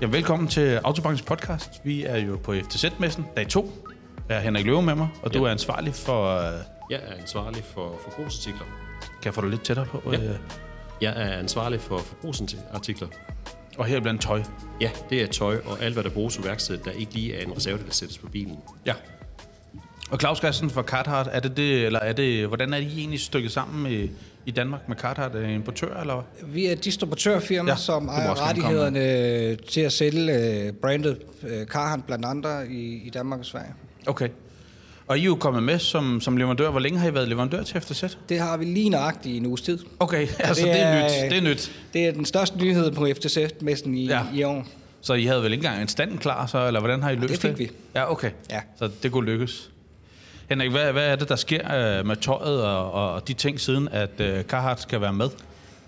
Ja, velkommen til Autobranchens podcast. Vi er jo på FTZ-messen, dag 2. Jeg er Henrik Løve med mig, og du Ja. er ansvarlig for... øh, Jeg er ansvarlig for forbrugsartikler. Kan jeg få dig lidt tættere på? Ja. Øh, Jeg er ansvarlig for forbrugsartikler. Og her blandt tøj. Ja, det er tøj og alt, hvad der bruges i værkstedet, der ikke lige er en reserve, der sættes på bilen. Ja. Og Claus Gassen fra Carhartt, er det det, eller er det, hvordan er I egentlig stykket sammen i, i Danmark med Carhartt? Er importør, eller hvad? Vi er et distributørfirma, Ja, som ejer rettighederne til at sælge øh, brandet øh, Carhartt blandt andre i, i Danmark og Sverige. Okay. Og I er jo kommet med som, som leverandør. Hvor længe har I været leverandør til FTZ? Det har vi lige nøjagtigt i en uges tid. Okay, altså det er, nyt. Det er nyt. Det er den største nyhed på FTZ-messen i, Ja. ja. i år. Så I havde vel ikke engang en stand klar, så, eller hvordan har I løst det? det fik vi. Ja, okay. Ja. Så det kunne lykkes. Henrik, hvad, hvad er det, der sker øh, med tøjet og, og de ting siden, at øh, Carhartt skal være med?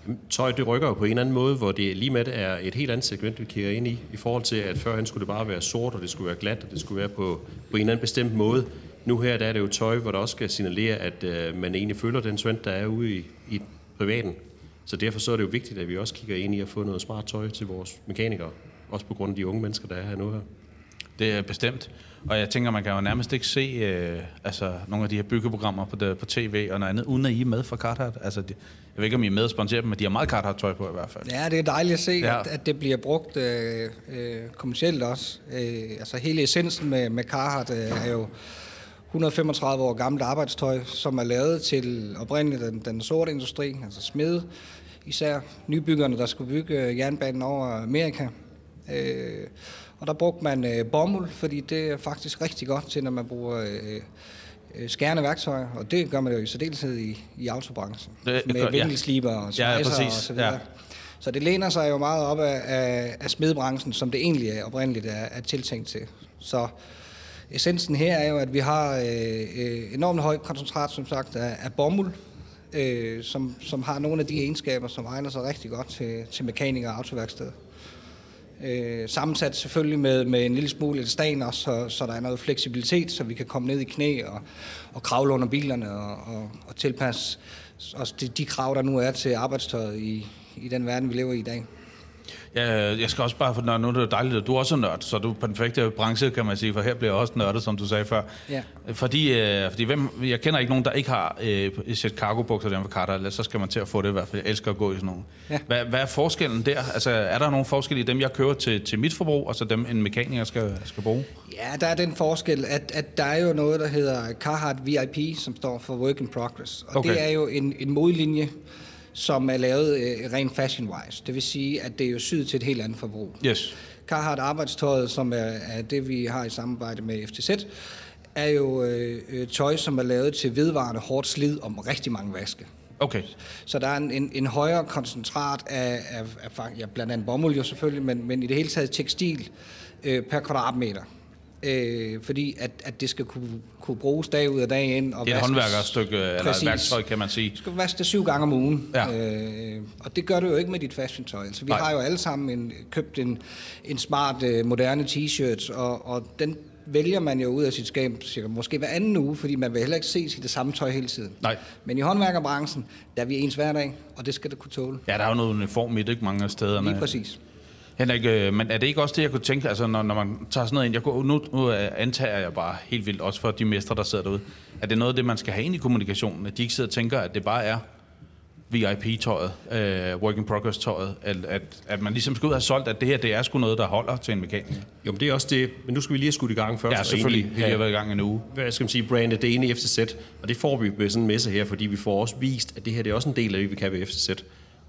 Jamen, Tøj, det rykker jo på en eller anden måde, hvor det lige med det er et helt andet segment, vi kigger ind i, i forhold til, at førhen skulle det bare være sort, og det skulle være glat, og det skulle være på, på en eller anden bestemt måde. Nu her der er det jo tøj, hvor der også skal signalere, at øh, man egentlig følger den trend, der er ude i, i privaten. Så derfor så er det jo vigtigt, at vi også kigger ind i at få noget smart tøj til vores mekanikere. Også på grund af de unge mennesker, der er her nu her. Det er bestemt. Og jeg tænker, man kan jo nærmest ikke se øh, altså, nogle af de her byggeprogrammer på, det, på tv og noget andet, uden at I er med fra Carhartt. Altså, de, jeg ved ikke, om I er med og sponsorer dem, men de har meget Carhartt-tøj på i hvert fald. Ja, det er dejligt at se, ja. at, at det bliver brugt øh, øh, kommercielt også. Øh, altså hele essensen med, med Carhartt øh, er jo 135 år gammelt arbejdstøj, som er lavet til oprindeligt den, den sorte industri, altså smede, især nybyggerne, der skulle bygge øh, jernbanen over Amerika. Øh, og der brugte man øh, bomuld, fordi det er faktisk rigtig godt til, når man bruger øh, øh, skærende værktøjer, og det gør man jo i særdeleshed i, i autobranchen. Det med ja. vinkelsliber og Ja, ja, svejser præcis. og så videre. Ja. Så det læner sig jo meget op af, af, af smedbranchen, som det egentlig er oprindeligt er, er tiltænkt til. Så essensen her er jo, at vi har øh, øh, enormt høj koncentrat, som sagt, af, af bomuld, øh, som, som har nogle af de egenskaber, som egner sig rigtig godt til, til mekanikere og autoværksteder. Øh, sammensat selvfølgelig med, med en lille smule stan også, så, så der er noget fleksibilitet, så vi kan komme ned i knæ og, og kravle under bilerne og, og, og tilpasse også de, de krav, der nu er til arbejdstøjet i, i den verden, vi lever i i dag. Ja, jeg skal også bare, for når nu er det dejligt, at du også er nørd, så du er på den perfekte branche, kan man sige, for her bliver jeg også nørdet, som du sagde før. Ja. Fordi, øh, fordi hvem, jeg kender ikke nogen, der ikke har øh, et sæt cargo-bukser der for Carter, eller så skal man til at få det i hvert fald. Jeg elsker at gå i sådan nogle. Ja. Hvad, hvad er forskellen der? Altså, er der nogen forskel i dem, jeg kører til, til mit forbrug, og så dem, en mekaniker skal, skal bruge? Ja, der er den forskel, at, at der er jo noget, der hedder Carhartt VIP, som står for Work in Progress. Og okay. det er jo en, en modlinje, som er lavet øh, rent fashion-wise. Det vil sige, at det er jo syet til et helt andet forbrug. Yes. Carhartt arbejdstøjet, som er, er det, vi har i samarbejde med FTZ, er jo øh, øh, tøj, som er lavet til vedvarende hårdt slid om rigtig mange vaske. Okay. Så der er en, en, en højere koncentrat af, af, af ja, blandt andet bomuld jo selvfølgelig, men, men i det hele taget tekstil øh, per kvadratmeter. Øh, fordi at, at det skal kunne, kunne bruges dag ud og dag ind. Og Det er et håndværkerstykke, eller et værktøj, kan man sige. Du skal vaske det syv gange om ugen. Ja. Øh, og det gør du jo ikke med dit fashion-tøj. Altså, vi Nej. har jo alle sammen en, købt en, en smart, øh, moderne t-shirt, og, og den vælger man jo ud af sit skab cirka, måske hver anden uge, fordi man vil heller ikke se det samme tøj hele tiden. Nej. Men i håndværkerbranchen, der er vi ens hver dag, og det skal det kunne tåle. Ja, der er jo noget uniform i det, ikke mange af stederne. Lige præcis. Henrik, øh, men er det ikke også det, jeg kunne tænke, altså når, når man tager sådan noget ind, jeg kunne, nu, nu øh, antager jeg bare helt vildt, også for de mestre, der sidder derude, at det er noget af det, man skal have ind i kommunikationen, at de ikke sidder og tænker, at det bare er VIP-tøjet, øh, work in progress-tøjet, at, at, at man ligesom skal ud og have solgt, at det her, det er sgu noget, der holder til en mekaniker. Jo, men det er også det. Men nu skal vi lige have skudt i gang først. Ja, selvfølgelig. Vi har været i gang en uge. hvad skal man sige, brandet det ene i FCZ, og det får vi med sådan en messe her, fordi vi får også vist, at det her det er også en del af det, vi kan ved FCZ.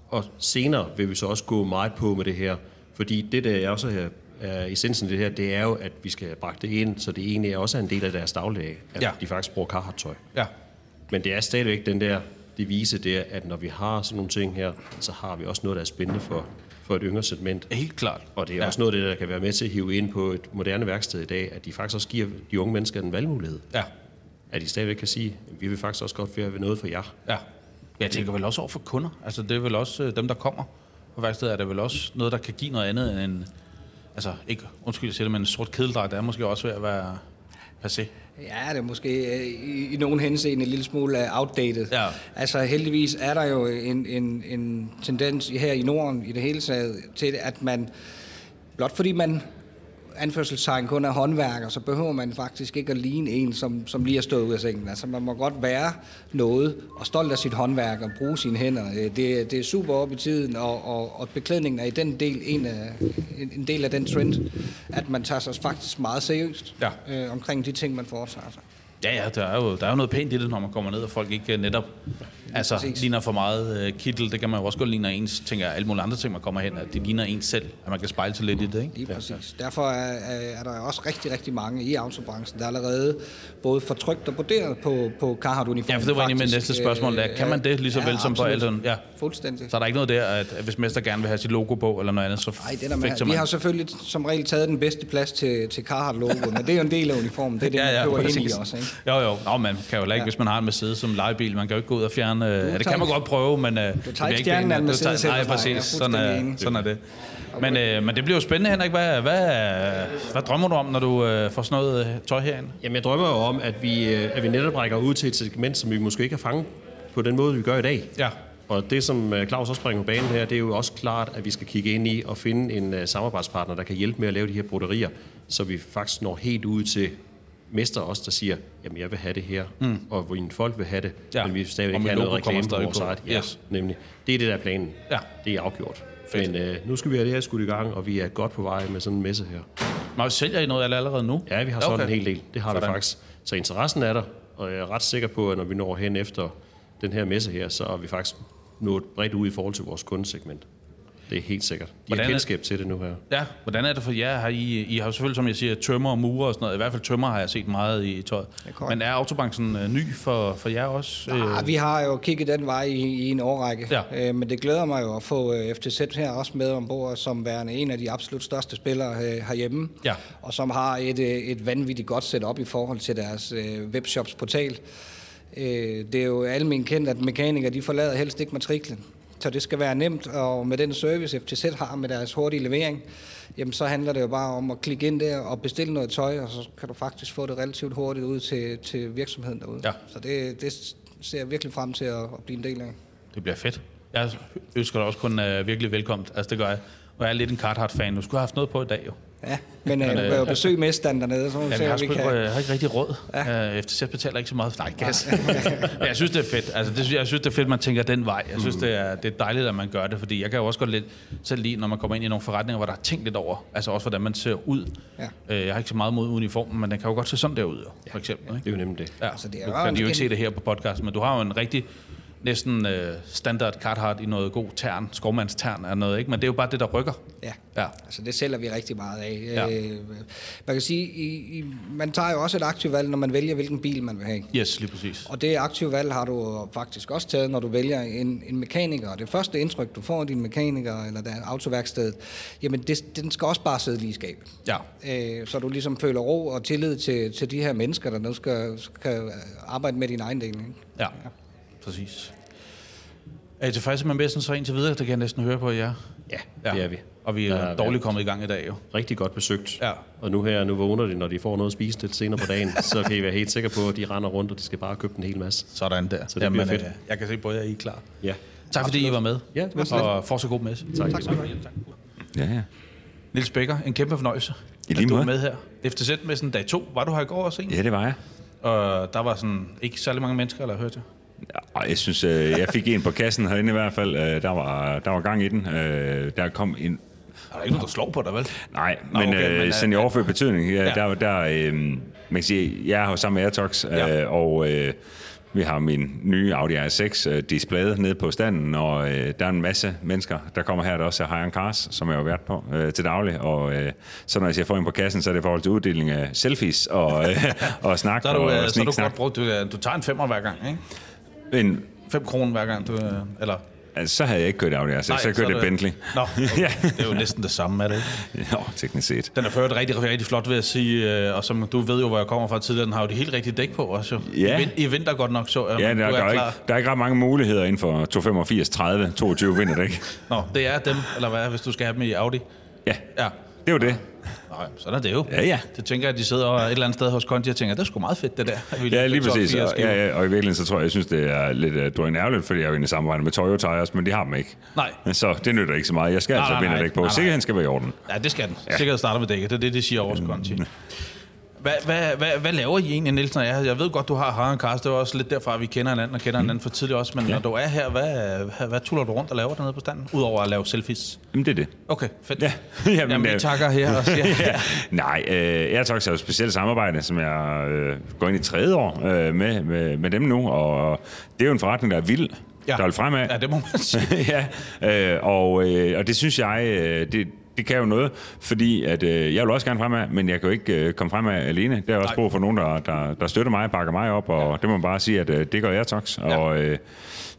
Og senere vil vi så også gå meget på med det her, fordi det, der er også her, er essensen af det her, det er jo, at vi skal have bragt det ind, så det egentlig er også en del af deres dagligdag, at Ja. de faktisk bruger Carhartt-tøj. Ja. Men det er stadigvæk den der devise der, at når vi har sådan nogle ting her, så har vi også noget, der er spændende for, for et yngre segment. Helt klart. Og det er ja. ja. også noget af det, der kan være med til at hive ind på et moderne værksted i dag, at de faktisk også giver de unge mennesker en valgmulighed. Ja. At de stadigvæk kan sige, at vi vil faktisk også godt være ved noget for jer. Ja. Jeg tænker vel også over for kunder. Altså, det er vel også øh, dem, der kommer på værkstedet, er det vel også noget, der kan give noget andet end altså ikke, undskyld jeg siger det, men en sort kedeldragt er måske også ved at være passé. Ja, det er måske øh, i, i nogen henseende en lille smule øh, outdated. Ja. Altså heldigvis er der jo en, en, en tendens her i Norden i det hele taget til, at man, blot fordi man anførselstegn kun er håndværker, så behøver man faktisk ikke at ligne en, som, som lige er stået ud af sengen. Altså man må godt være noget og stolt af sit håndværk og bruge sine hænder. Øh, Det, det er super op i tiden, og, og, og beklædningen er i den del en, af, en, en del af den trend, at man tager sig faktisk meget seriøst Ja. øh, omkring de ting, man foretager sig. Ja, ja, der er, jo, der er jo noget pænt i det, når man kommer ned, og folk ikke øh, netop altså, præcis. ligner for meget øh, kittel. Det kan man jo også godt ligne ens, tænker jeg, alle mulige andre ting, man kommer hen, at det ligner ens selv, at man kan spejle sig lidt i det, ikke? Lige præcis. Derfor er, er er der også rigtig, rigtig mange i autobranchen, der allerede både får trykt og broderet på, på Carhartt-uniformen. Ja, for det var egentlig mit næste spørgsmål. Der. Kan man det lige så Ja, vel som på. Alton? Ja. Fuldstændig. Så er der ikke noget der, at hvis mester gerne vil have sit logo på, eller noget andet, så Nej, det der med, fikser vi man. har selvfølgelig som regel taget den bedste plads til, til Carhartt-logoen, men det er jo en del af uniformen. Det er det, man køber ind i også. Ikke? Jo, jo. Nå, man kan jo ikke, ja. hvis man har en Mercedes som lejebil, man kan jo ikke gå ud og fjerne... Øh, ja, det kan man godt prøve, men... Øh, du tager ikke stjernen af en Mercedes Nej, præcis. er Sådan er, sådan er det. Men, øh, men det bliver jo spændende, Henrik. Hvad, hvad, hvad drømmer du om, når du øh, får sådan noget øh, tøj herind? Jamen, jeg drømmer jo om, at vi, øh, at vi netop rækker ud til et segment, som vi måske ikke har fanget på den måde, vi gør i dag. Ja. Og det, som Claus også bringer på banen her, det er jo også klart, at vi skal kigge ind i og finde en uh, samarbejdspartner, der kan hjælpe med at lave de her broderier, så vi faktisk når helt ud til mester også, der siger, jamen jeg vil have det her, mm. og mine folk vil have det, Ja. men vi vil stadigvæk have noget reklame på vores eget. Ja, Yes. nemlig. Det er det, der er planen. Ja. Det er afgjort. Fedt. Men øh, nu skal vi have det her skudt i gang, og vi er godt på vej med sådan en messe her. Må sælger I noget allerede nu? Ja, vi har sådan Okay. en hel del. Det har Sådan. vi faktisk. Så interessen er der, og jeg er ret sikker på, at når vi når hen efter den her messe her, så er vi faktisk nået bredt ud i forhold til vores kundesegment. Det er helt sikkert. De Hvordan har er- kendskab til det nu her. Ja, hvordan er det for jer? Har I, I har jo selvfølgelig, som jeg siger, tømmer og murer og sådan noget. I hvert fald tømmer har jeg set meget i tøjet. er. Men er autobranchen øh, ny for, for jer også? Ah, vi har jo kigget den vej i, i en årrække, Ja. øh, men det glæder mig jo at få øh, FTZ her også med ombord som værende en af de absolut største spillere øh, herhjemme, Ja. og som har et, øh, et vanvittigt godt setup i forhold til deres øh, webshops portal. Øh, det er jo almen kendt, at mekanikere de forlader helst ikke matriklen. Så det skal være nemt, og med den service FTZ har med deres hurtige levering, jamen så handler det jo bare om at klikke ind der og bestille noget tøj, og så kan du faktisk få det relativt hurtigt ud til, til virksomheden derude. Ja. Så det, det ser jeg virkelig frem til at, at blive en del af. Det bliver fedt. Jeg ønsker dig også kun uh, virkelig velkomment. Altså, det gør jeg. Og jeg er lidt en Carhartt-fan. Du skulle have haft noget på i dag, jo. Ja, men, øh, du kan jo besøge mesteren dernede, så må vi Ja, se, hvad vi kan... jeg har ikke rigtig råd. Ja. Uh, FTZ betaler ikke så meget. Nej, gas. Men jeg synes, det er fedt. Altså, det, jeg synes, det er fedt, man tænker den vej. Jeg synes, det, er, det er dejligt, at man gør det, fordi jeg kan jo også godt lidt selv lide, når man kommer ind i nogle forretninger, hvor der er tænkt lidt over. Altså også, hvordan man ser ud. Ja. Uh, jeg har ikke så meget mod uniformen, men den kan jo godt se sådan der ud, for eksempel. Ikke? Det er jo nemlig det. Ja, Altså, det er jo kan jo en- ikke se det her på podcasten, men du har jo en rigtig næsten øh, standard Carhartt i noget god tern, skovmandstern er noget, ikke? Men det er jo bare det, der rykker. Ja. Ja. Altså, det sælger vi rigtig meget af. Ja. Øh, man kan sige, i, i, man tager jo også et aktivt valg, når man vælger, hvilken bil man vil have. Yes, lige præcis. Og det aktive valg har du faktisk også taget, når du vælger en, en mekaniker. Det første indtryk, du får af din mekaniker eller der autoværksted, jamen det, den skal også bare sidde lige i skabet. Ja. Øh, så du ligesom føler ro og tillid til, til de her mennesker, der nu skal, skal arbejde med din egen del. Ikke? Ja, præcis. Er I tilfredse med messen så indtil videre? Det kan jeg næsten høre på jer. Ja, ja. det er vi. Og vi er har dårligt været kommet i gang i dag, jo. Rigtig godt besøgt. Ja. Og nu her, nu vågner de, når de får noget at spise lidt senere på dagen, så kan I være helt sikre på, at de render rundt, og de skal bare købe en hel masse. Sådan der. Så det bliver fedt. øh, jeg kan se på jer, I er klar. Ja. Tak fordi I var med. Ja, det var så. Og for så god messe. Tak. Tak have. Ja, ja. Niels Becker, en kæmpe fornøjelse. I lige at du er måde. med her. FTZ-messen dag 2. Var du her i går også, ikke? Ja, det var jeg. Og der var sådan ikke særlig mange mennesker, eller hørte jeg? Jeg synes, øh, jeg fik en på kassen herinde i hvert fald. Øh, Der var, der var gang i den. Øh, Der kom en... Er der ikke nogen, der slår på dig, vel? Nej, Nå, men, okay, men, øh, øh, sådan i overført betydning, ja, ja. der, der øh, man kan sige, jeg er jo sammen med Airtox, øh, Ja. og øh, vi har min nye Audi R6 øh, displayet nede på standen, og øh, der er en masse mennesker, der kommer her, der også er High Cars, som jeg har været på øh, til daglig, og øh, så når jeg siger får en på kassen, så er det i forhold til uddeling af selfies og, øh, og snak Så er du, og øh, så er du sniksnak. godt brugt. Du, øh, du tager en femmer hver gang, ikke? Men 5 kroner hver gang, du... øh, Eller... altså, så havde jeg ikke kørt Audi R6, så jeg er kørte det- Bentley. Nå, okay. Ja. det er jo næsten det samme, er det ikke? Jo, teknisk set. Den er ført rigtig, rigtig flot, vil jeg sige. øh, Og som du ved jo, hvor jeg kommer fra tidligere, den har jo det helt rigtige dæk på også. Jo. Ja. I, vin- I vinter godt nok, så jeg. Ja, der, du der, er er ikke, der er ikke ret mange muligheder inden for 285, 30, 22 vinterdæk. Nå, det er dem, eller hvad, hvis du skal have dem i Audi? Ja, Ja. det er jo det. Sådan er det jo. Ja, ja. Det tænker jeg, at de sidder et eller andet sted hos Conti og tænker, det er sgu meget fedt, det der. vi Ja, lige præcis. Og, ja, ja, og i virkeligheden så tror jeg, jeg synes, det er lidt uh, drøn ærgerligt, fordi jeg er jo inde i samarbejde med Toyo Tires, men de har dem ikke. Nej. Så det nytter ikke så meget. Jeg skal Nej, altså binde dæk på. Nej, nej. Sikkerheden skal være i orden. Ja, det skal den. Ja. Sikkerhed starter med dækket. Det er det, de siger over hos Conti. Hvad, hvad, hvad, hvad laver I egentlig, Nielsen? Jeg, jeg ved godt, du har Harren Kars. Det er også lidt derfra, at vi kender hinanden og kender hinanden for tidligt også. Men ja. når du er her, hvad, hvad, tuller du rundt og laver dernede på standen? Udover at lave selfies. Jamen, det er det. Okay, fedt. Ja. Jamen, Jamen vi takker her og siger... ja. Nej, øh, Airtox er jo et specielt samarbejde, som jeg øh, går ind i tredje år øh, med, med, med dem nu, og det er jo en forretning, der er vild, ja. der vil fremad. Ja, det må man sige. ja, øh, og, øh, og det synes jeg, øh, det, det kan jo noget, fordi at, øh, jeg vil også gerne fremad, men jeg kan jo ikke øh, komme fremad alene. Der er også Nej. brug for nogen, der, der, der støtter mig, bakker mig op, og ja. det må man bare sige, at øh, det gør Airtox. Ja. Og øh,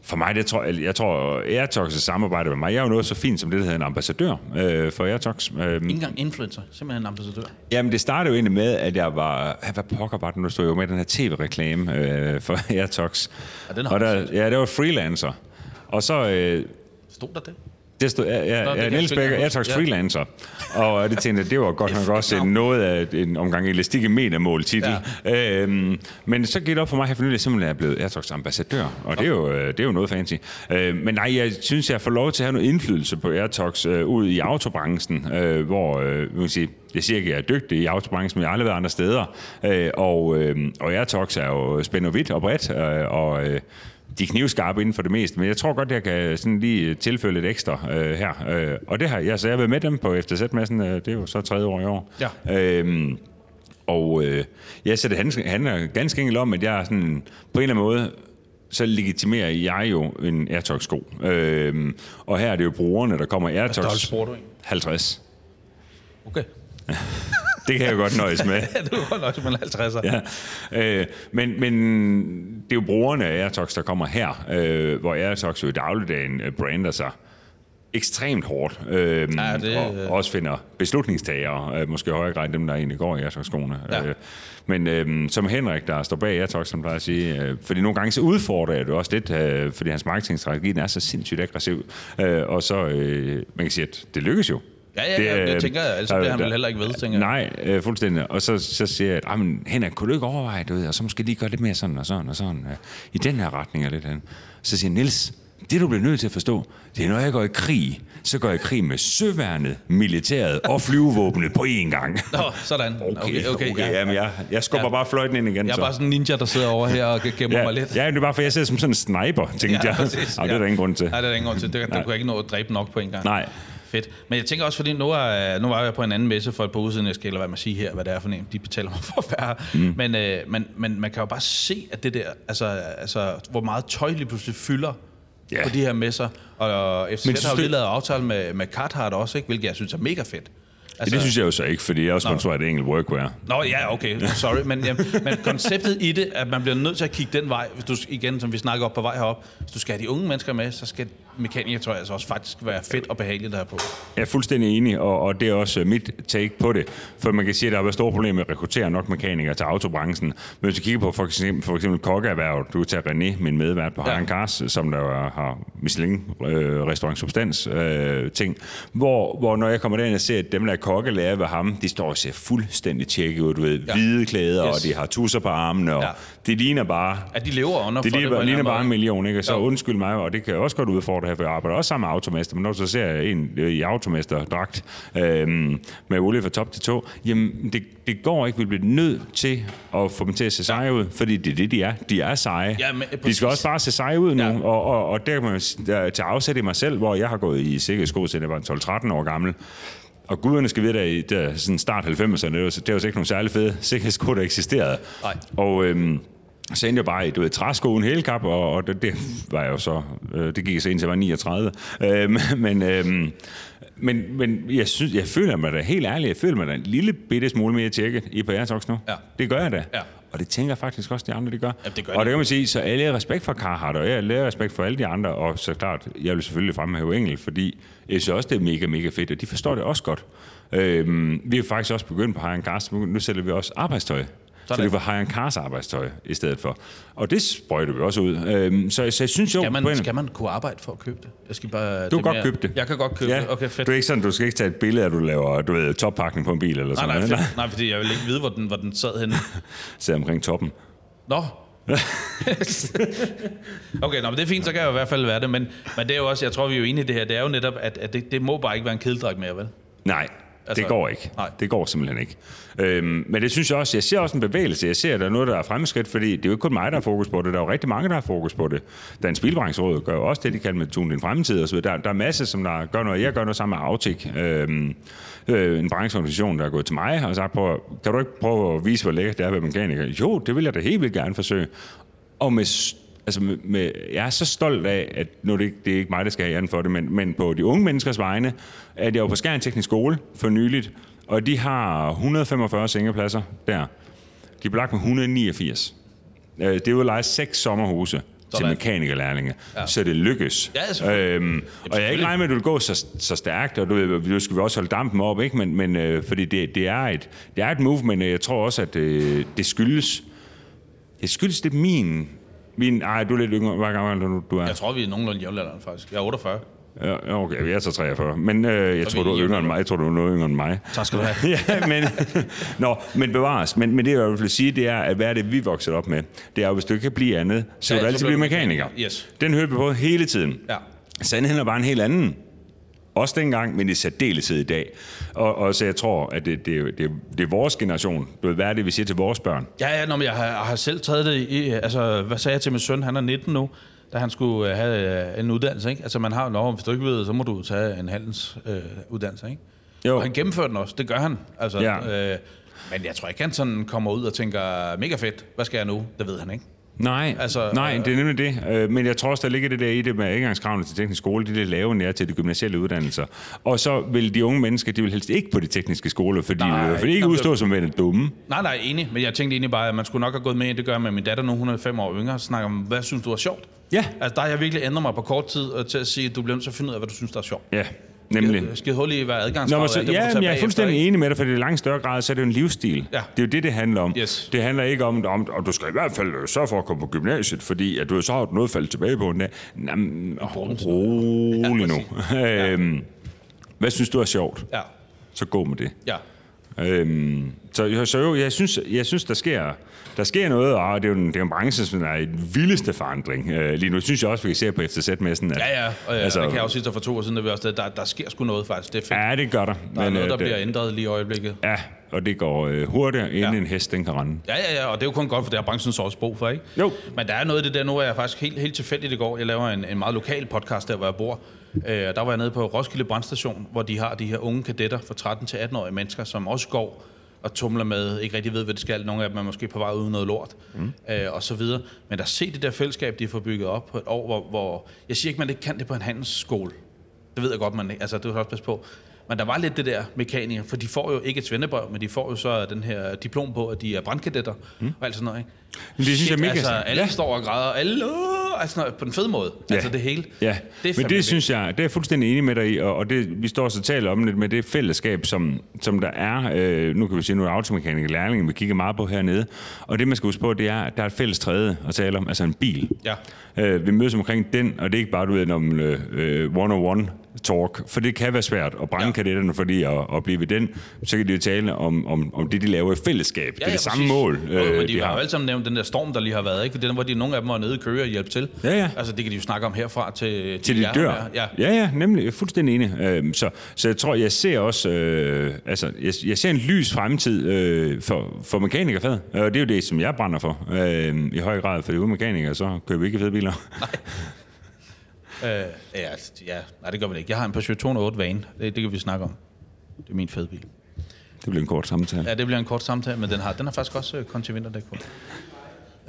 for mig, det tror, jeg, jeg tror, Airtox' samarbejde med mig, jeg er jo noget så fint som det, der hedder en ambassadør øh, for Airtox. Øh, Ikke engang influencer, simpelthen en ambassadør. Jamen, det startede jo egentlig med, at jeg var... Hvad pokker var det nu? stod jo med den her tv-reklame øh, for Airtox. Ja, den har og der, ja, det var freelancer. Og så... Øh, Stod der det? Det stod, ja, Nå, ja, det ja Niels Becker, Airtox. Ja. freelancer. Og det tænkte jeg, det var godt nok også en, noget af en omgang elastik i metermål titel. Ja. Øhm, men så gik det op for mig her for nylig, at jeg simpelthen er blevet Airtox ambassadør. Og det er, jo, øh, det er jo noget fancy. Øh, men nej, jeg synes, jeg får lov til at have noget indflydelse på Airtox øh, ud i autobranchen, øh, hvor øh, man kan sige, jeg siger ikke, at jeg er dygtig i autobranchen, men jeg har aldrig været andre steder. Øh, og, øh, og Airtox er jo spændende vidt og bredt, øh, og øh, de er knivskarpe inden for det meste, men jeg tror godt, jeg kan sådan lige tilføje lidt ekstra øh, her. Øh, og det har jeg, så jeg har været med dem på FTZ-messen, øh, det er jo så tredje år i år. Ja. Øhm, og øh, ja, så det handler, ganske enkelt om, at jeg er sådan, på en eller anden måde, så legitimerer jeg jo en Airtox-sko. Øhm, og her er det jo brugerne, der kommer Airtox. størrelse bruger du egentlig? 50. Okay. Det kan jeg godt nøjes med. Ja, det var nok med 50'er. ja. øh, men, men det er jo brugerne af Airtox, der kommer her, øh, hvor Airtox jo i dagligdagen øh, brander sig ekstremt hårdt, øh, Ja, det- og også finder beslutningstagere, øh, måske i højere grad dem, der egentlig går i Airtox-skoene. Ja. Øh, men øh, som Henrik, der står bag Airtox, som plejer at sige, øh, fordi nogle gange så udfordrer jeg det også lidt, øh, fordi hans marketingstrategi er så sindssygt aggressiv, øh, og så, øh, man kan sige, at det lykkes jo. Ja, ja, ja, det øh, tænker jeg, ellers der- bliver han vel heller ikke ved, tænker jeg. Nej, øh, fuldstændig. Og så, så siger jeg, at men Henrik, kunne du ikke overveje det, og så måske lige gøre lidt mere sådan og sådan og sådan, øh, i den her retning og lidt hen. Så siger Nils, det du bliver nødt til at forstå, det er, når jeg går i krig, så går jeg i krig med søværnet, militæret og flyvevåbnet på én gang. Nå, sådan. Okay, okay, ja. Jamen, jeg, jeg skubber Ja. bare fløjten ind igen. Jeg er så. bare sådan en ninja, der sidder over her og gemmer ja, mig lidt. ja, det er bare, for jeg sidder som sådan en sniper, tænkte jeg. præcis. Og det er der ingen grund til. Nej, det er der ingen grund til. Det, der kunne jeg ikke nå at dræbe nok på en gang. Nej. Fedt. Men jeg tænker også, fordi nu, er, nu var jeg på en anden messe for et par uger siden, jeg skal lade være med at sige her, hvad det er for en, de betaler mig for at være mm. men, øh, men, men man kan jo bare se, at det der, altså, altså hvor meget tøj lige pludselig fylder Ja. på de her messer. Og FCZ Men har jo lige lavet aftale med, med Carhartt også, ikke? hvilket jeg synes er mega fedt. Altså, det synes jeg jo så ikke, fordi jeg er også sponsoreret af enkelt workwear. Nå ja, okay, sorry, men, ja, men konceptet i det, at man bliver nødt til at kigge den vej, hvis du igen, som vi snakker op på vej herop, hvis du skal have de unge mennesker med, så skal mekaniker, tror jeg, altså også faktisk være fedt og behageligt der er på. Jeg er fuldstændig enig, og, og det er også øh, mit take på det. For man kan sige, at der har været store problemer med at rekruttere nok mekanikere til autobranchen. Men hvis du kigger på for eksempel, for eksempel kokkeerhvervet, du kan tage René, min medvært på Ja. Haran Cars, som der er- har Michelin øh, restaurant substans øh, ting, hvor, hvor når jeg kommer derind og ser, at dem, der er kokkelærer ved ham, de står og ser fuldstændig tjekket ud, du ved, Ja. hvide klæder, Yes. og de har tusser på armene, og Ja. Det ligner bare At de lever under det bare, en ligner bare en million, ikke? Så Jo. undskyld mig, og det kan jeg også godt udfordre her, for jeg arbejder også sammen med automester, men når du så ser en øh, i automester-dragt øhm, med olie fra top til tå, jamen det, det går ikke. Vi bliver nødt til at få dem til at se seje ud, fordi det er det, de er. De er seje. Ja, men, de skal også bare se seje ud nu, Ja. og, og, og der kan man til afsæt i mig selv, hvor jeg har gået i sikkerhedssko, siden jeg var 12-13 år gammel, og guderne skal vide, at i der, sådan start 90'erne, det var, det var ikke nogen særlig fede sikkerhedssko, der eksisterede. Nej. Og øhm, så endte jeg bare i, du ved, træskoen hele kap, og, og det, det var jeg jo så, øh, det gik så indtil jeg var 39. Øh, men, øh, men, men jeg, synes, jeg føler mig da, helt ærligt, jeg føler mig da en lille bitte smule mere tjekket i på Airtox nu. Ja. Det gør jeg da. Ja. Og det tænker jeg faktisk også, de andre, de gør. Ja, det gør og de. det kan man sige, så alle respekt for Carhartt, og jeg har respekt for alle de andre, og så klart, jeg vil selvfølgelig fremhæve Engel, fordi jeg synes også, det er mega, mega fedt, og de forstår det også godt. Øhm, vi er faktisk også begyndt på Hagen Cars, nu sælger vi også arbejdstøj. Så det var hire cars arbejdstøj i stedet for. Og det sprøjter vi også ud. Øhm, så, så jeg synes jo... Skal man, skal man kunne arbejde for at købe det? Jeg skal bare, du kan godt mere- købe det. Jeg kan godt købe ja. det. Okay, fedt. Du, er ikke sådan, du skal ikke tage et billede at du laver du ved, toppakning på en bil eller Nej, sådan nej, noget. fedt. nej, fordi jeg vil ikke vide, hvor den, hvor den sad henne. Sidder omkring toppen. Nå. okay, nå, men det er fint, så kan jeg i hvert fald være det. Men, men det er jo også, jeg tror, vi er jo enige i det her, det er jo netop, at, at det, det må bare ikke være en kedeldræk mere, vel? Nej, Altså, det går ikke. nej. Det går simpelthen ikke. Øhm, men det synes jeg også, jeg ser også en bevægelse. Jeg ser, at der er noget, der er fremskridt, fordi det er jo ikke kun mig, der har fokus på det. Der er jo rigtig mange, der har fokus på det. Dansk Bilbrancheråd gør jo også det, de kalder med Tune din fremtid og så videre. Der, der er masser, som der gør noget. Jeg gør noget sammen med Autik, øhm, øh, en brancheorganisation, der er gået til mig og sagt, på, kan du ikke prøve at vise, hvor lækkert det er at være mekaniker? Jo, det vil jeg da helt vildt gerne forsøge. Og med altså med, med, jeg er så stolt af, at nu det, det er ikke mig, der skal have æren for det, men, men på de unge menneskers vegne, at jeg var på Skjern Teknisk Skole for nyligt, og de har 145 sengepladser der. De er belagt med 189. Øh, Det er jo lejet seks sommerhuse til mekanikerlærlinge, ja. så det lykkes. Ja, øhm, og jeg er ikke regnet med, at det vil gå så, så stærkt, og du, nu skal vi også holde dampen op, ikke? men, men øh, fordi det, det, er et, det er et move, men øh, jeg tror også, at øh, det skyldes, det skyldes det min, min, ej, du er lidt yngre, hvor gammel er du, du er? Jeg tror, vi er nogenlunde jævnaldrende, faktisk. Jeg er 48. Ja, okay, jeg er så 43. Men øh, jeg Så tror, du er yngre end mig. Jeg tror, du er noget yngre end mig. Tak skal du have. ja, men, nå, men bevares. Men, men det, jeg vil sige, det er, at hvad er det, vi voksede op med? Det er jo, hvis du ikke kan blive andet, så Ja, vil du altid bliver blive mekaniker. Yes. Den hørte vi på hele tiden. Ja. Sandheden er bare en helt anden. Også dengang, men i særdeleshed i dag. Og, og så jeg tror, at det, det, er det, det er vores generation. Du ved, hvad er det, vi siger til vores børn? Ja, ja, nå, men jeg har, jeg har selv taget det i... Altså, hvad sagde jeg til min søn? Han er 19 nu, da han skulle øh, have øh, en uddannelse, ikke? Altså, man har lov, hvis du ikke ved, så må du tage en handels øh, uddannelse, ikke? Jo. Og han gennemfører den også, det gør han. Altså, Ja. øh, men jeg tror ikke, han sådan kommer ud og tænker, mega fedt, hvad skal jeg nu? Det ved han ikke. Nej, Altså, nej øh, det er nemlig det. Øh, Men jeg tror også, der ligger det der i det med adgangskravene til teknisk skole, de er lidt lave nær til de gymnasielle uddannelser. Og så vil de unge mennesker, de vil helst ikke på de tekniske skoler, fordi Nej, de vil ikke udstå som værende dumme. Nej, nej, enig. Men jeg tænkte egentlig bare, at man skulle nok have gået med. Det gør jeg med min datter nu, hun er fem år yngre, og snakker om, hvad synes du er sjovt? Ja. Altså, der har jeg virkelig ændret mig på kort tid øh, til at sige, at du bliver nødt til at finde ud af, hvad du synes, der er sjovt. Ja, nemlig. Skide hul i, hvad Nå, adgangskravet men så, er. Det ja, men jeg er fuldstændig ikke? enig med dig, for det er i langt større grad, så er det jo en livsstil. Ja. Det er jo det, det handler om. Yes. Det handler ikke om, om, om du skal i hvert fald sørge for at komme på gymnasiet, fordi at du så har du noget faldet tilbage på en dag. Jamen, rolig nu. Øhm, Hvad synes du er sjovt? Ja, Så gå med det. ja. Øhm, så, så jo, jeg synes, jeg synes der, sker, der sker noget, og det er jo en, det er en branche, som er i den vildeste forandring. Øh, lige nu synes jeg også, vi kan se på FTZ-messen, at... Ja, ja, og ja, Altså- det kan jeg også sige, for to år siden, der, vi også, der, der sker sgu noget faktisk. Det er fedt. Ja, det gør der. der er noget, der øh, bliver det, ændret lige i øjeblikket. Ja, og det går øh, hurtigere, inden Ja. en hest den kan rende. Ja, ja, ja, og det er jo kun godt, for det har branchen så også brug for, ikke? Jo. Men der er noget af det der, nu er jeg faktisk helt, helt tilfældigt i går. Jeg laver en, en meget lokal podcast der, hvor jeg bor. Øh, der var jeg nede på Roskilde Brandstation, hvor de har de her unge kadetter fra 13 til 18-årige mennesker, som også går og tumler med, ikke rigtig ved, hvad det skal. Nogle af dem er måske på vej uden noget lort, mm. øh, og så videre. Men der se det der fællesskab, de får bygget op på et år, hvor, hvor... Jeg siger ikke, man ikke kan det på en handelsskole. Det ved jeg godt, man ikke. Altså, det vil jeg også passe på. Men der var lidt det der mekaniker, for de får jo ikke et svendebrev, men de får jo så den her diplom på, at de er brandkadetter mm. og alt sådan noget, ikke? Men det synes jeg er mega altså, alle Ja. står og græder, alle øh, altså, på den fede måde. Ja. Altså det hele. Ja, det men det synes jeg, det er jeg fuldstændig enig med dig i, og, og det, vi står også og taler om det med det fællesskab, som, som der er. Øh, nu kan vi sige, nu er automekanikere lærlinge, vi kigger meget på hernede, og det man skal huske på, det er, at der er et fælles træde at tale om, altså en bil. Ja. Øh, vi mødes omkring den, og det er ikke bare, du ved, om øh, øh, one-on-one talk, for det kan være svært at brænde ja. Ja. kadetterne, fordi at, at blive ved den, så kan de jo tale om, om, om det, de laver i fællesskab. det er det samme præcis. mål, jo, men de, de har jo alle sammen nævnt den der storm, der lige har været, ikke? For den, hvor de, nogle af dem var nede i Køge og hjælpe til. Ja, ja. Altså, det kan de jo snakke om herfra til, til de er dør. her. Ja. ja, ja nemlig. Jeg er fuldstændig enig. Øhm, så, så jeg tror, jeg ser også, øh, altså, jeg, jeg ser en lys fremtid øh, for, for mekanikerfaget. Og det er jo det, som jeg brænder for øh, i høj grad, for det er uden mekanikere, så køber vi ikke fede biler. Øh, ja, altså, ja, nej, det gør vi ikke. Jeg har en Peugeot 208 Van. Det, det kan vi snakke om. Det er min fede bil. Det bliver en kort samtale. Ja, det bliver en kort samtale, men den har, den har faktisk også øh, konti vinterdæk på.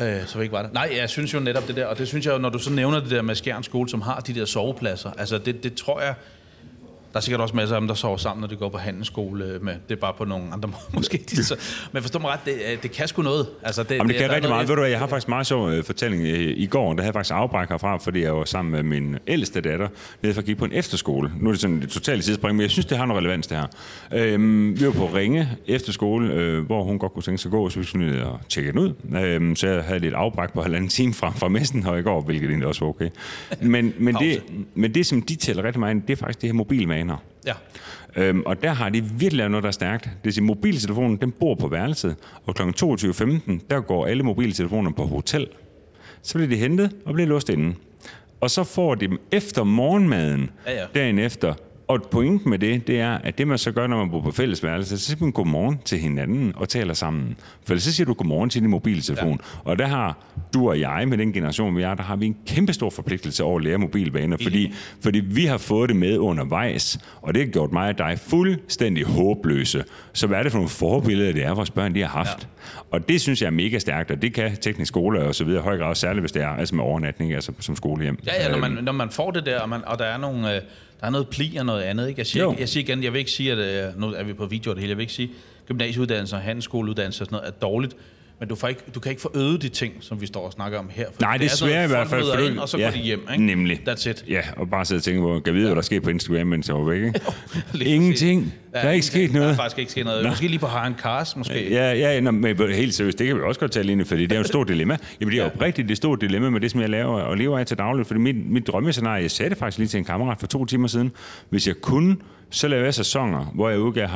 Øh, så vi ikke var der. Nej, jeg synes jo netop det der, og det synes jeg jo, når du så nævner det der med Skjern skole, som har de der sovepladser, altså det, det tror jeg, Der er sikkert også masser af dem, der sover sammen, når de går på handelsskole. Med, det er bare på nogle andre måder, måske. De, så, men forstå mig ret, det, øh, det kan sgu noget. Altså, det, Jamen, det kan der er rigtig meget. Ved du hvad, jeg har faktisk en meget sjov øh, fortælling øh, i går. Der havde jeg faktisk afbræk herfra, fordi jeg var sammen med min ældste datter nede for at gik på en efterskole. Nu er det sådan et totalt sidespring, men jeg synes, det har noget relevans, det her. Øhm, vi var på Ringe efterskole, øh, hvor hun godt kunne tænke sig at gå, så vi skulle ned og tjekke den ud. Øhm, så jeg havde lidt afbræk på halvanden time fra, fra messen her i går, hvilket egentlig også var okay. Men, men, det, men det, som de tæller rigtig meget det er faktisk det her mobilvaner. Ja. Øhm, og der har de virkelig lavet noget, der er stærkt. Det vil sige, mobiltelefonen, den bor på værelset, og kl. 22.15, der går alle mobiltelefoner på hotel. Så bliver de hentet og bliver låst inde. Og så får de dem efter morgenmaden, Ja, ja. dagen efter. Og pointen med det, det er, at det man så gør, når man bor på fællesværelse, så siger man godmorgen til hinanden og taler sammen. For så siger du godmorgen til din mobiltelefon. Ja. Og der har du og jeg, med den generation, vi er, der har vi en kæmpe stor forpligtelse over at lære mobilvaner, fordi, fordi vi har fået det med undervejs, og det har gjort mig og dig fuldstændig håbløse. Så hvad er det for nogle forbilleder, det er, vores børn de har haft? Ja. Og det synes jeg er mega stærkt, og det kan teknisk skole og så videre i høj grad, særligt hvis det er altså med overnatning, altså som skolehjem. Ja, ja, når Øhm, man, når man får det der, og, man, og der er nogle... Øh, der er noget pli og noget andet, ikke? Jeg siger, Jo. jeg siger igen, jeg vil ikke sige, at... Øh, nu er vi på video det hele, jeg vil ikke sige, at gymnasieuddannelse og handelsskoleuddannelse og sådan noget er dårligt, men du, får ikke, du kan ikke få øvet de ting, som vi står og snakker om her. Nej, det er sådan noget, svært i hvert folk fald. for ind, og så går de hjem, ikke? Nemlig. That's it. Ja, og bare sidde og tænke på, kan vide, hvad der sker på Instagram, mens jeg var væk, ikke? Ingenting. præcis. Der er ikke sket noget. Der er faktisk ikke sket noget. Nå. Måske lige på Harren Cars, måske. Ja, ja, nå, men helt seriøst, det kan vi også godt tale ind fordi det er jo et stort dilemma. Jamen, det er jo oprigtigt et stort dilemma med det, som jeg laver og lever af til dagligt, fordi mit, mit drømmescenarie, jeg sagde det faktisk lige til en kammerat for to timer siden, hvis jeg kunne, så lavede jeg sæsoner, hvor jeg udgav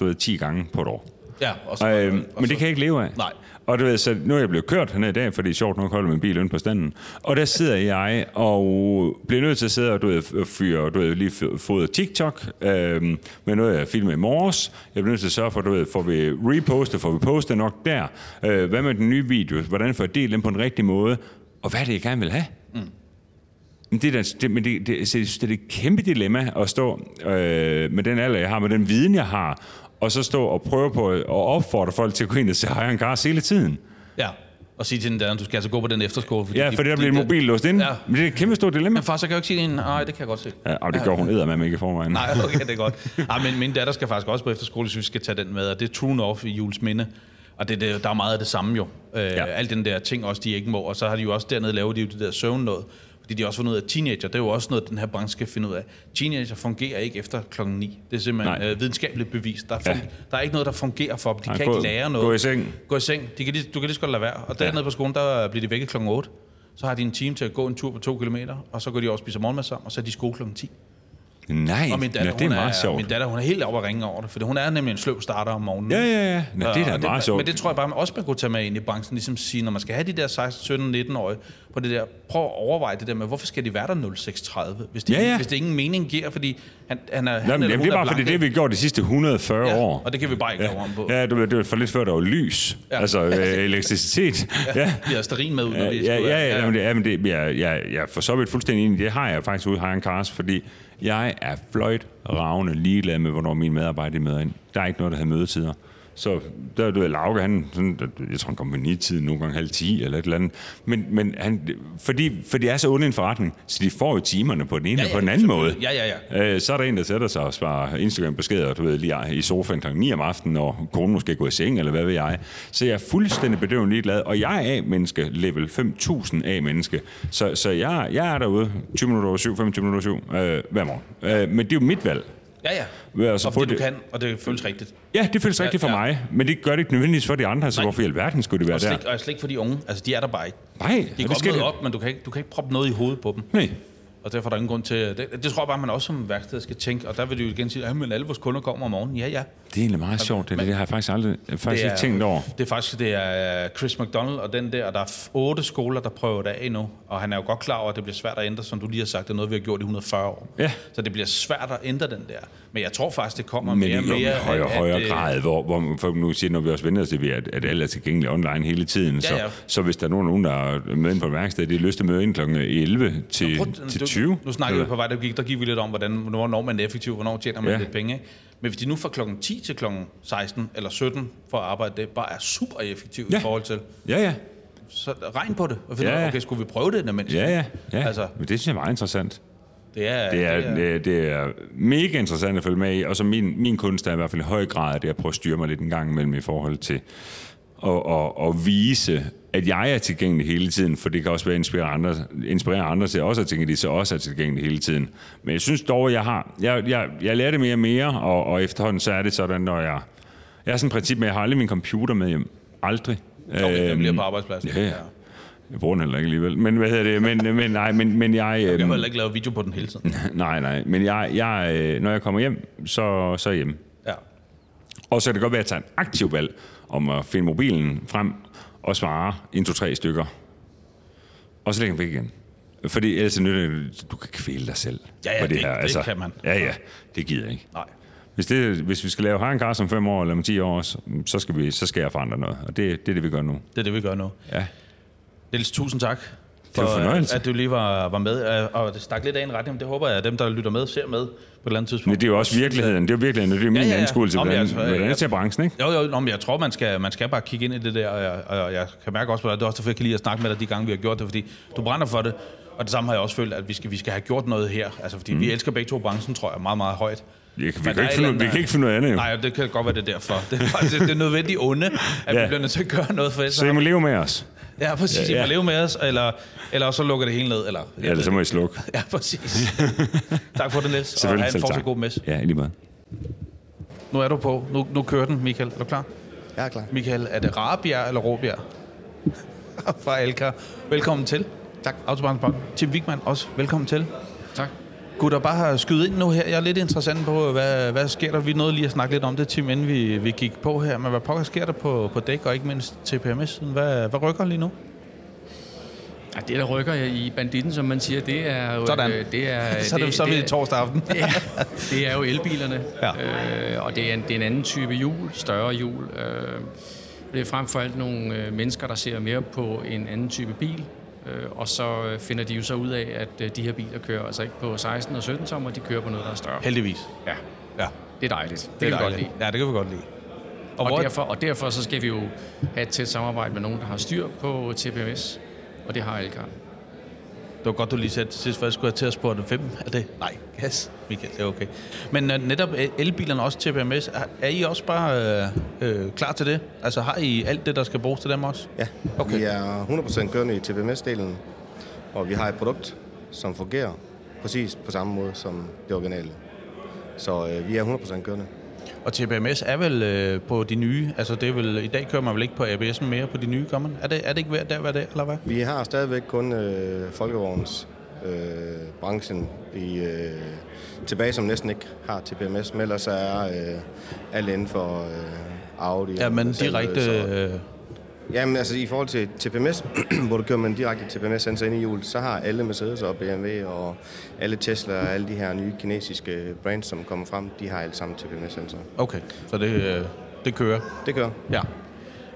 du ved, 10 gange på et år. Ja, og så, øhm, og men så- det kan jeg ikke leve af. Nej. Og du ved, så nu er jeg blevet kørt hernede i dag, fordi sjovt nok holder min bil inde på standen. Og der sidder jeg og bliver nødt til at sidde og du ved, fyre, du ved, lige f- fodre TikTok øhm, med noget, jeg filmede i morges. Jeg bliver nødt til at sørge for, du ved, får vi repostet, får vi postet nok der. Øh, hvad med den nye video? Hvordan får jeg delt den på den rigtige måde? Og hvad er det, jeg gerne vil have? Men det, er, det, men det, det, så jeg synes, det er et kæmpe dilemma at stå øh, med den alder, jeg har, med den viden, jeg har, og så stå og prøve på at opfordre folk til at gå ind og se High Cars hele tiden. Ja, og sige til den der, du skal altså gå på den efterskole. Fordi Ja, de- for der de- bliver mobil låst ind. Ja. Men det er et kæmpe stort dilemma. Men far, så kan jeg jo ikke sige, nej, det kan jeg godt se. Ja, og det gør hun eddermame ikke i forvejen. Nej, okay, det er godt. Ej, men min datter skal faktisk også på efterskole, så vi skal tage den med, og det er True North i Jules Minde. Og det, det, der er meget af det samme jo. Øh, Ja. ja. Alt den der ting også, de ikke må. Og så har de jo også dernede lavet de det der søvn noget. Fordi de også fundet ud af, at teenager, det er jo også noget, den her branche skal finde ud af. Teenager fungerer ikke efter klokken 9. Det er simpelthen Nej. øh, videnskabeligt bevist. Der er, Ja. der er ikke noget, der fungerer for dem. De Nej, kan gå- ikke lære noget. gå i seng. Gå i seng. De kan lige, du kan lige så godt lade være. Og dernede på skolen, der bliver de vækket klokken 8. Så har de en time til at gå en tur på to kilometer, og så går de over og spiser morgenmad sammen, og så er de i skole klokken 10. Nej, Og min datter, ja, det er meget sjovt. Min datter, hun er helt oppe at ringe over det, for hun er nemlig en sløv starter om morgenen. Ja, ja, ja. Nå, det er da meget sjovt. Men det tror jeg bare, man også man kunne tage med ind i branchen, ligesom sige, når man skal have de der 16, 17, 19-årige på det der, prøv at overveje det der med, hvorfor skal de være der 0630, hvis det, Ja, ja. hvis det ingen mening giver, fordi han, han er, Nå, han jamen, det er bare fordi, det har vi gjort de sidste 140 ja, år. og det kan vi bare ikke lave om på. Ja, du ved, det var for lidt før, der var lys. Ja. Altså øh, elektricitet. ja. Vi har sterin med ud, når Ja, vi ja, ja, af- ja, men det, ja, men det, jeg, jeg, jeg er for så vidt fuldstændig enig. Det har jeg faktisk ude i High Cars, fordi jeg er fløjt ravne ligeglad med, hvornår mine medarbejdere møder ind. Der er ikke noget, der hedder mødetider. Så der du ved, Lauke, han, sådan, jeg tror, han kommer med 9 tiden, nogle gange halv 10 eller et eller andet. Men, men han, fordi, for det er så ond en forretning, så de får jo timerne på den ene Ja, ja, ja, og på den anden måde. selvfølgelig. Ja, ja, Øh, så er der en, der sætter sig og svarer Instagram-beskeder, du ved, lige i sofaen kl. 9 om aftenen, når konen måske går i seng, eller hvad ved jeg. Så jeg er fuldstændig bedøvende ligeglad, og jeg er A-menneske, level 5000 A-menneske. Så, så jeg, jeg er derude 20 minutter over 7, 25 minutter over 7, øh, hver morgen. Øh, men det er jo mit valg. Ja, ja. Vil jeg så og fordi du det- kan, og det føles rigtigt. Ja, det føles rigtigt for ja. mig, men det gør det ikke nødvendigvis for de andre, så Nej. hvorfor i alverden skulle det være Og slet, der? og slet ikke for de unge. Altså, de er der bare ikke. Nej, De kan det godt skal møde det. op, men du kan, ikke, du kan ikke proppe noget i hovedet på dem. Nej. Og derfor er der ingen grund til... Det, det tror jeg bare, man også som værksted skal tænke. Og der vil de jo igen sige, at men alle vores kunder kommer om morgenen. Ja, ja. Det er egentlig meget sjovt, det, det har jeg faktisk aldrig faktisk ikke tænkt over. Det er faktisk det er Chris McDonald og den der, og der er otte skoler, der prøver det af nu. Og han er jo godt klar over, at det bliver svært at ændre, som du lige har sagt. Det er noget, vi har gjort i 140 år. Ja. Så det bliver svært at ændre den der. Men jeg tror faktisk, det kommer Men mere og mere... højere, at- højere at, grad, hvor, hvor for nu siger, når vi også vender os til, at, at alle er tilgængelige online hele tiden. Så, ja. så hvis der er nogen, der er med på et værksted, de har lyst til at møde ind kl. 11 til, Prøv- til du- 20. Nu snakker vi på vej, der gik, der gik vi lidt om, hvordan, hvornår man er effektiv, hvornår tjener man Ja. lidt penge. Ikke? Men hvis de nu fra klokken 10 til klokken 16 eller 17 for at arbejde, det bare er super effektivt Ja. i forhold til, Ja, ja. så regn på det. Og finde Ja, ja, okay, skulle vi prøve det, når Ja, ja. ja. Altså- Men det synes jeg er meget interessant. Det er, Det er, det, er, det er mega interessant at følge med i, og så min, min kunst er i hvert fald i høj grad det at prøve at styre mig lidt en gang imellem i forhold til at, at, at vise, at jeg er tilgængelig hele tiden, for det kan også være inspirere andre, inspirere andre til også at tænke, at de så også er tilgængelige hele tiden. Men jeg synes dog, at jeg har, jeg, jeg, jeg lærer det mere og mere, og, og efterhånden så er det sådan, når jeg, jeg har sådan et princip med, at jeg har aldrig min computer med hjem. Aldrig. Okay, den bliver Øhm, på arbejdspladsen. Ja, ja. Jeg bruger den heller ikke alligevel. Men hvad hedder det? Men, men nej, men, men jeg... Jeg kan øhm, heller ikke lave video på den hele tiden. Nej, nej. Men jeg, jeg, øh, når jeg kommer hjem, så, så er jeg hjemme. Ja. Og så kan det godt være, at jeg tager en aktiv valg om at finde mobilen frem og svare en, to, tre stykker. Og så lægger den væk igen. Fordi ellers er det nytter, du kan kvæle dig selv. Ja, ja, på det- det kan man. Ja, ja. Det gider jeg ikke. Nej. Hvis, det, hvis vi skal lave Harren Kars om fem år eller om 10 år, så, så, skal, vi, så skal jeg forandre noget. Og det, det er det, vi gør nu. Det er det, vi gør nu. Ja. Niels, tusind tak. Var en fornøjelse. at du lige var, var med, øh, og det stak lidt af en retning, men det håber jeg, at dem, der lytter med, ser med på et eller andet tidspunkt. Men det er jo også virkeligheden. Det er jo virkeligheden. Det er jo min Ja, ja, ja, anskuelse, hvordan, hvordan jeg- jeg ser branchen, ikke? Jo, jo, men jeg tror, man skal, man skal bare kigge ind i det der, og jeg, og jeg kan mærke også på dig, det er også derfor, jeg kan lide at snakke med dig de gange, vi har gjort det, fordi du brænder for det, og det samme har jeg også følt, at vi skal, vi skal have gjort noget her, altså fordi mm. vi elsker begge to branchen, tror jeg, meget, meget højt. Vi, vi, Men kan der er ikke finde, eller vi kan ikke finde noget andet, jo. Nej, det kan godt være, det er derfor. Det er faktisk det er nødvendigt onde, at ja. Vi bliver nødt til at gøre noget for det. Så I må leve med os. Ja, præcis. Ja, Ja, ja. ja. leve med os, eller, eller så lukker det hele ned. Eller, Ja, ellers så må I slukke. Ja, præcis. tak for det, Niels. Og Selvfølgelig, have en selv fortsat god mess. Ja, i lige måde. Nu er du på. Nu, nu kører den, Michael. Er du klar? Jeg er klar. Michael, er det Rabjerg eller Råbjerg? Fra Alka. Velkommen til. Tak. Autobahnsbank. Tim Wigman også. Velkommen til. Tak. Gutter, bare skyde ind nu her. Jeg er lidt interessant på, hvad, hvad sker der? Vi nåede lige at snakke lidt om det, Tim, inden vi, vi gik på her. Men hvad pokker sker der på, på dæk, og ikke mindst TPMS? Hvad, hvad rykker lige nu? Ja, det, der rykker i banditten, som man siger, det er jo... Sådan. øh, Det er, Så er, det, så er vi torsdag aften. det, er, det er jo elbilerne, Ja. øh, og det er, en, det er en anden type hjul, større hjul. Øh, det er frem for alt nogle øh, mennesker, der ser mere på en anden type bil, og så øh, finder de jo så ud af, at øh, de her biler kører altså ikke på 16 og 17 tommer, de kører på noget, der er større. Heldigvis. Ja, Ja, det er dejligt. Det, det er kan vi godt lide. Ja, det kan vi godt lide. Og, Og, hvor, derfor, og derfor så skal vi jo have et tæt samarbejde med nogen, der har styr på TPMS, og det har Elkar. Det var godt, du lige sagde til sidst, for jeg skulle have til at spørge hvem er det? Nej, gas. Michael, det er okay. Men uh, netop øh, elbilerne også til PMS, er, er I også bare øh, øh, klar til det? Altså har I alt det, der skal bruges til dem også? Ja, Okay. vi er 100% kørende i TPMS-delen, og vi har et produkt, som fungerer præcis på samme måde som det originale. Så øh, vi er 100% kørende. Og TPMS er vel øh, på de nye, altså det er vel, i dag kører man vel ikke på ABS'en mere på de nye, gør man? Er det, er det ikke ved der, hvad det er, eller hvad? Vi har stadigvæk kun øh, folkevogns øh, branchen i, øh, tilbage, som næsten ikke har TPMS, men ellers er øh, alle inden for øh, Audi. Ja, men direkte... Øh, Jamen altså i forhold til TPMS, hvor du kører med en direkte TPMS-sensor ind i hjulet, så har alle Mercedes og BMW og alle Tesla og alle de her nye kinesiske brands, som kommer frem, de har alle sammen TPMS-sensorer. okay, så det, øh, det kører. Det gør. Ja.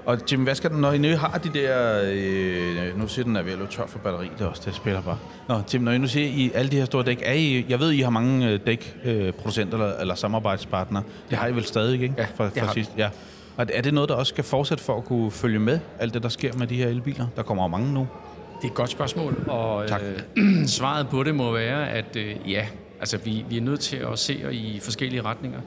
Og Jim, hvad skal den, når I nu har de der... Øh, nu siger den, at vi er lidt tør for batteri, det er også det, spiller bare. Nå, Jim, når I nu siger I alle de her store dæk, er I, jeg ved, I har mange øh, dækproducenter øh, eller, eller samarbejdspartnere. Det har I vel stadig, ikke? Ja, for, det for har sidst. Ja. Og er det noget, der også skal fortsætte for at kunne følge med alt det, der sker med de her elbiler? Der kommer jo mange nu. Det er et godt spørgsmål, og Tak. Øh, svaret på det må være, at øh, ja, altså vi, vi er nødt til at se i forskellige retninger.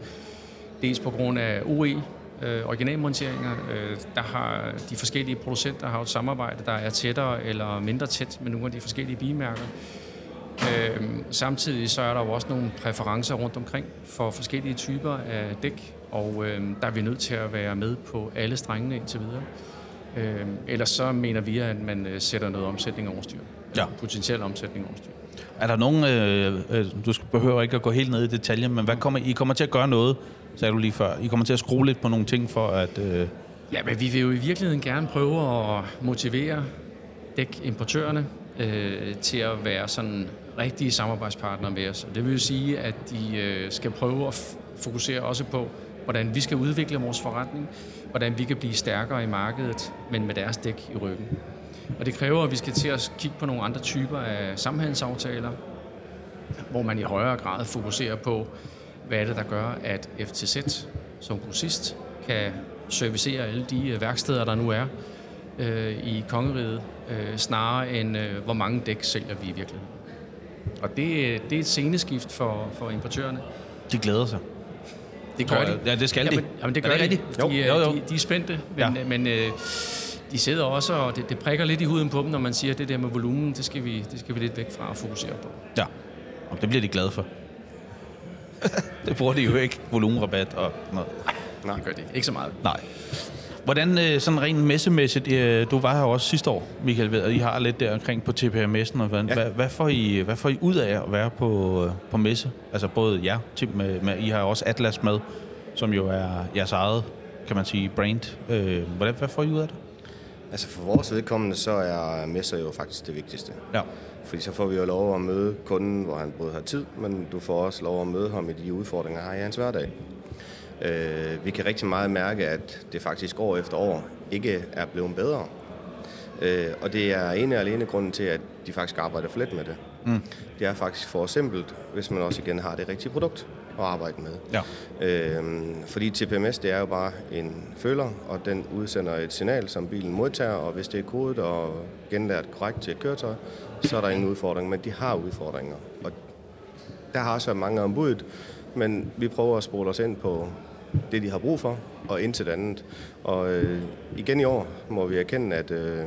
Dels på grund af OE, øh, originalmonteringer. Øh, der har de forskellige producenter har et samarbejde, der er tættere eller mindre tæt med nogle af de forskellige bilmærker. Øh, samtidig så er der jo også nogle præferencer rundt omkring for forskellige typer af dæk, og øh, der er vi nødt til at være med på alle strengene indtil videre. Øh, ellers så mener vi, at man øh, sætter noget omsætning over styr. Ja. Potentiel omsætning over styr. Er der nogen, øh, øh, du behøver ikke at gå helt ned i detaljer, men hvad kommer, I kommer til at gøre noget, sagde du lige før. I kommer til at skrue lidt på nogle ting for at... Øh, Ja, men vi vil jo i virkeligheden gerne prøve at motivere dækimportørerne øh, til at være sådan rigtige samarbejdspartnere med os. Og det vil jo sige, at de øh, skal prøve at fokusere også på, hvordan vi skal udvikle vores forretning, hvordan vi kan blive stærkere i markedet, men med deres dæk i ryggen. Og det kræver, at vi skal til at kigge på nogle andre typer af samhandelsaftaler, hvor man i højere grad fokuserer på, hvad er det, der gør, at FTZ som grossist kan servicere alle de øh, værksteder, der nu er øh, i kongeriget, øh, snarere end øh, hvor mange dæk sælger vi i virkeligheden. Og det, øh, det er et sceneskift for, for importørerne. De glæder sig. Det Tror jeg. Ja, det skal de. Jamen, jamen det Er gør det de. rigtigt? De, Jo, er- jo, jo. De, de er spændte, men, Ja. ja. men øh, de sidder også, og det, det prikker lidt i huden på dem, når man siger, at det der med volumen, det skal vi, det skal vi lidt væk fra og fokusere på. Ja. Og det bliver de glade for. det bruger de jo ikke. Volumenrabat og noget. Nej. Det gør de ikke så meget. Nej. Hvordan øh, sådan rent messemæssigt, øh, du var her også sidste år, Michael, ved, og I har lidt der omkring på TPR-messen, og hvordan, ja. Hvad, hvad, får I, hvad får I ud af at være på, øh, på messe? Altså både jer, Tim, med, med, I har også Atlas med, som jo er jeres eget, kan man sige, brand. Hvordan, hvad får I ud af det? Altså for vores vedkommende, så er messer jo faktisk det vigtigste. Ja. Fordi så får vi jo lov at møde kunden, hvor han både har tid, men du får også lov at møde ham i de udfordringer, han har i hans hverdag. Øh, vi kan rigtig meget mærke, at det faktisk år efter år ikke er blevet bedre. Øh, og det er ene og alene grunden til, at de faktisk arbejder for let med det. Mm. Det er faktisk for simpelt, hvis man også igen har det rigtige produkt at arbejde med. Ja. Øhm, fordi TPMS, det er jo bare en føler, og den udsender et signal, som bilen modtager, og hvis det er kodet og genlært korrekt til et køretøj, så er der ingen udfordring, men de har udfordringer. Og der har også været mange ombudet, men vi prøver at spole os ind på det, de har brug for, og ind til det andet. Og øh, igen i år må vi erkende, at øh,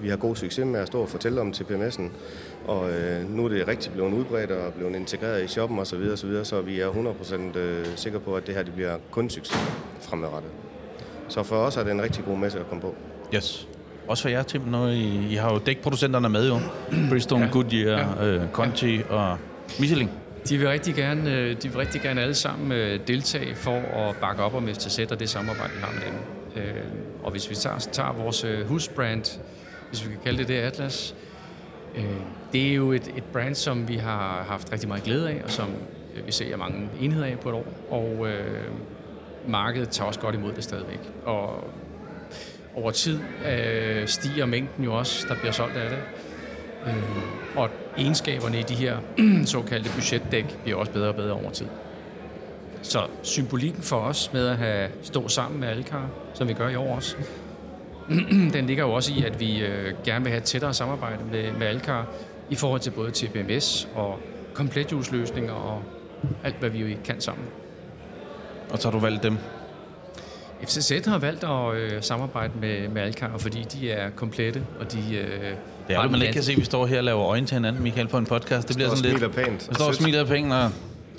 vi har god succes med at stå og fortælle om TPMS'en, og øh, nu er det rigtig blevet udbredt og blevet integreret i shoppen osv., så, videre, så vi er 100% øh, sikre på, at det her det bliver kun succes fremadrettet. Så for os er det en rigtig god messe at komme på. Yes. Også for jer, Tim, når I, I har jo dækproducenterne med jo. Bridgestone, ja. Goodyear, ja. øh, Conti og Michelin. De vil rigtig gerne, øh, de vil rigtig gerne alle sammen øh, deltage for at bakke op om FTZ og det samarbejde, vi har med dem. Øh, og hvis vi tager, tager vores husbrand, hvis vi kan kalde det det, Atlas, det er jo et, et brand, som vi har haft rigtig meget glæde af, og som vi ser mange enheder af på et år. Og øh, markedet tager også godt imod det stadigvæk. Og over tid øh, stiger mængden jo også, der bliver solgt af det. Øh, og egenskaberne i de her såkaldte budgetdæk bliver også bedre og bedre over tid. Så symbolikken for os med at have stå sammen med Alcar, som vi gør i år også, den ligger jo også i, at vi øh, gerne vil have et tættere samarbejde med, med Alcar i forhold til både TPMS og kompletjusløsninger og alt, hvad vi jo kan sammen. Og så har du valgt dem. FCZ har valgt at øh, samarbejde med, med Alcar, fordi de er komplette, og de... Øh, Det er jo, man ikke kan se, at vi står her og laver øjne til hinanden, Michael, på en podcast. Det bliver sådan lidt... smiler pænt. Vi står og smiler penge og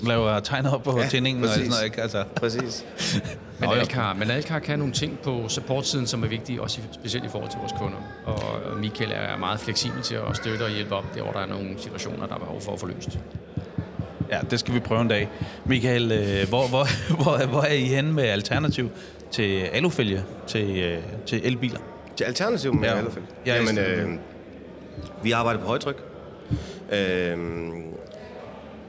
laver tegner op på ja, tændingen og sådan præcis. noget, ikke? Altså, Præcis. Men. Alcar, men Alcar kan nogle ting på supportsiden, som er vigtige, også i, specielt i forhold til vores kunder. Og Michael er meget fleksibel til at støtte og hjælpe op, der hvor der er nogle situationer, der er behov for at få løst. ja, det skal vi prøve en dag. Michael, øh, hvor, hvor, hvor, hvor er I henne med alternativ til alufælge til, øh, til elbiler? Til alternativ med Ja. fald. Ja, Jamen, øh vi arbejder på højtryk. Øh,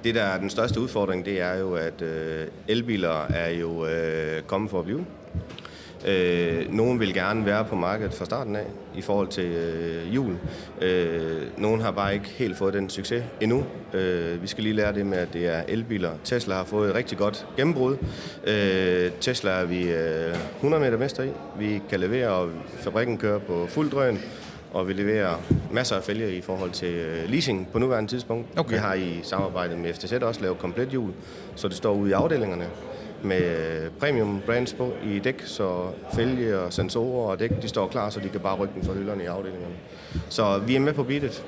det, der er den største udfordring, det er jo, at øh, elbiler er jo øh, kommet for at blive. Øh, nogen vil gerne være på markedet fra starten af i forhold til øh, jul. Øh, nogen har bare ikke helt fået den succes endnu. Øh, vi skal lige lære det med, at det er elbiler. Tesla har fået et rigtig godt gennembrud. Øh, Tesla er vi øh, 100 meter mester i. Vi kan levere, og fabrikken kører på fuld drøn. Og vi leverer masser af fælge i forhold til øh, leasing på nuværende tidspunkt. Okay. Vi har i samarbejde med FTZ også lavet komplet hjul, så det står ude i afdelingerne med øh, premium brands på i dæk, så fælge og sensorer og dæk, de står klar, så de kan bare rykke den fra hylderne i afdelingerne. Så vi er med på beatet.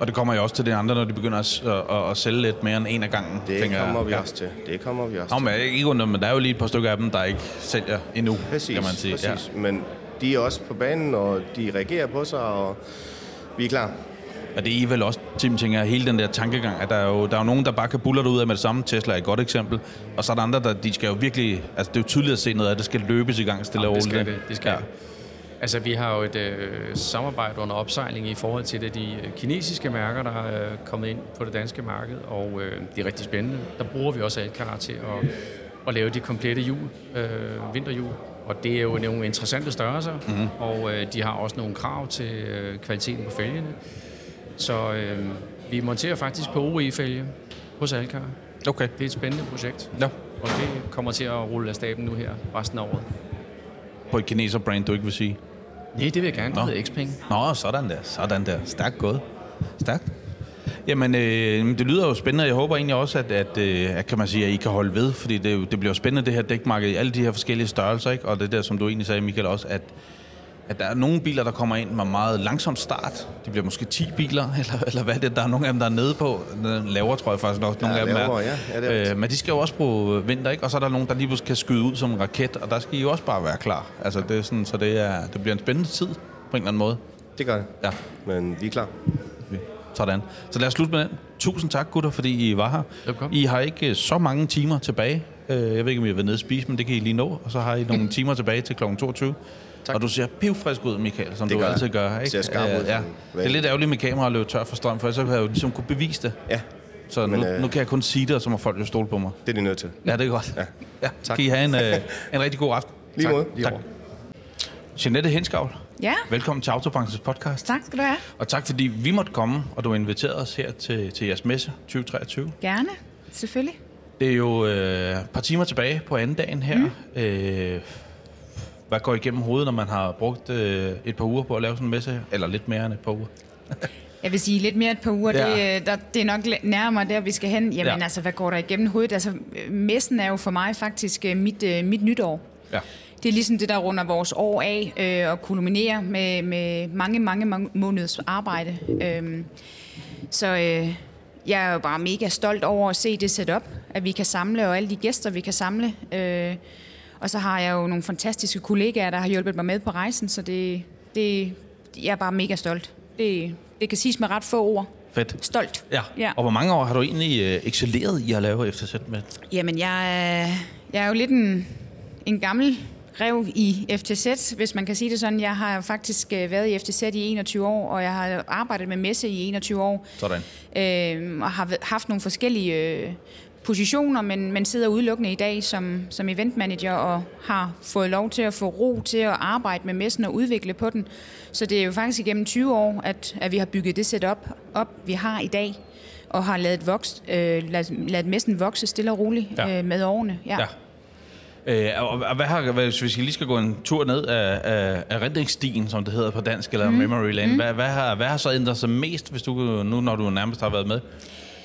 Og det kommer jo også til de andre, når de begynder at, at, at sælge lidt mere end en af gangen. Det tænker kommer jeg. vi Ja. også til. Det kommer vi også Nå, til. men ikke under, men der er jo lige et par stykker af dem, der ikke sælger endnu, Præcis, kan man sige. præcis. Ja. Men de er også på banen, og de reagerer på sig, og vi er klar. Og det er vel også, Tim, tænker hele den der tankegang, at der er jo, der er jo nogen, der bare kan buller det ud af med det samme. Tesla er et godt eksempel. Og så er der andre, der de skal jo virkelig... Altså, det er jo tydeligt at se noget af, det skal løbes i gang stille og Jamen, det roligt. skal det. det skal Ja. ja. Altså, vi har jo et øh, samarbejde under opsejling i forhold til det, de øh, kinesiske mærker, der er øh, kommet ind på det danske marked, og øh, det er rigtig spændende. Der bruger vi også Alcar til at, at lave de komplette jul, øh, vinterjul, og det er jo nogle interessante størrelser, mm-hmm. og øh, de har også nogle krav til øh, kvaliteten på fælgene. Så øh, vi monterer faktisk på OE-fælge hos Alcar. Okay. Det er et spændende projekt, Ja. og det kommer til at rulle af staben nu her resten af året. På et kineser-brand, du ikke vil sige. Nej, det vil jeg gerne. Det Nå. hedder Xpeng. Nå, sådan der. Sådan der. Stærkt gået. Stærkt. Jamen, øh, det lyder jo spændende, og jeg håber egentlig også, at, at, øh, at, kan man sige, at I kan holde ved, fordi det, er det bliver spændende, det her dækmarked i alle de her forskellige størrelser, ikke? Og det der, som du egentlig sagde, Michael, også, at, at der er nogle biler, der kommer ind med meget langsom start. De bliver måske 10 biler, eller, eller hvad er det? Der er nogle af dem, der er nede på. Lavere, tror jeg faktisk nok, nogle Ja, af dem er. ja. Ja, det er øh, men de skal jo også bruge vinter, ikke? Og så er der nogen, der lige pludselig kan skyde ud som en raket, og der skal I jo også bare være klar. Altså, det er sådan, så det, er, det bliver en spændende tid, på en eller anden måde. Det gør det. Ja. Men vi er klar. Sådan. Så lad os slutte med den. Tusind tak, gutter, fordi I var her. Velkommen. I har ikke øh, så mange timer tilbage. Øh, Jeg ved ikke, om I har været nede og spise, men det kan I lige nå. Og så har I nogle timer tilbage til kl. 22. Tak. Og du ser pivfrisk ud, Michael, som Det du gør altid gør. Ikke? Ser skarp ud, Ja. Det er lidt ærgerligt med kamera at løbe tør for strøm, for så havde jeg jo ligesom kunne bevise det. Ja, Så Men, nu, øh, nu kan jeg kun sige det, og så må folk jo stole på mig. det er de nødt til. Ja, det er godt. Ja. Ja, Tak. Kan I have en, øh, en rigtig god aften. Lige tak. måde. Lige tak. over. Jeanette Henskavl, Ja, velkommen til Autobranchens podcast. tak skal du have. Og tak fordi vi måtte komme, og du inviterede os her til, til jeres messe 2023. Gerne, selvfølgelig. Det er jo øh, et par timer tilbage på anden dagen her. Mm. Øh, hvad går igennem hovedet, når man har brugt øh, et par uger på at lave sådan en messe? Eller lidt mere end et par uger. Jeg vil sige lidt mere et par uger. Ja. Det, øh, der, det er nok nærmere der, vi skal hen. Jamen Ja. altså, hvad går der igennem hovedet? Altså, øh, messen er jo for mig faktisk øh, mit, mit nytår. Ja. Det er ligesom det, der runder vores år af øh, og kulminerer med, med mange, mange, mange måneders arbejde. Øhm, så øh, jeg er jo bare mega stolt over at se det setup, at vi kan samle, og alle de gæster, vi kan samle. Øh, og så har jeg jo nogle fantastiske kollegaer, der har hjulpet mig med på rejsen, så det, det, jeg er bare mega stolt. Det, det kan siges med ret få ord. Fedt. Stolt. Ja. Ja. Og hvor mange år har du egentlig øh, excelleret i at lave FTZ med? Jamen, jeg, jeg er jo lidt en, en gammel rev i FTZ, hvis man kan sige det sådan. Jeg har faktisk øh, været i FTZ i 21 år, og jeg har arbejdet med messe i 21 år. Sådan. Øh, og har haft nogle forskellige øh, positioner, men, men sidder udelukkende i dag som, som eventmanager og har fået lov til at få ro til at arbejde med messen og udvikle på den. Så det er jo faktisk igennem 20 år, at, at vi har bygget det setup op, vi har i dag, og har ladet, voks, øh, ladet, ladet messen vokse stille og roligt ja. øh, med årene. Ja. Ja. Øh, og, og hvad har, hvis vi lige skal gå en tur ned af, af, af rendringsstien, som det hedder på dansk, eller mm. memory lane, mm. hvad, hvad, har, hvad har så ændret sig mest, hvis du nu, når du nærmest har været med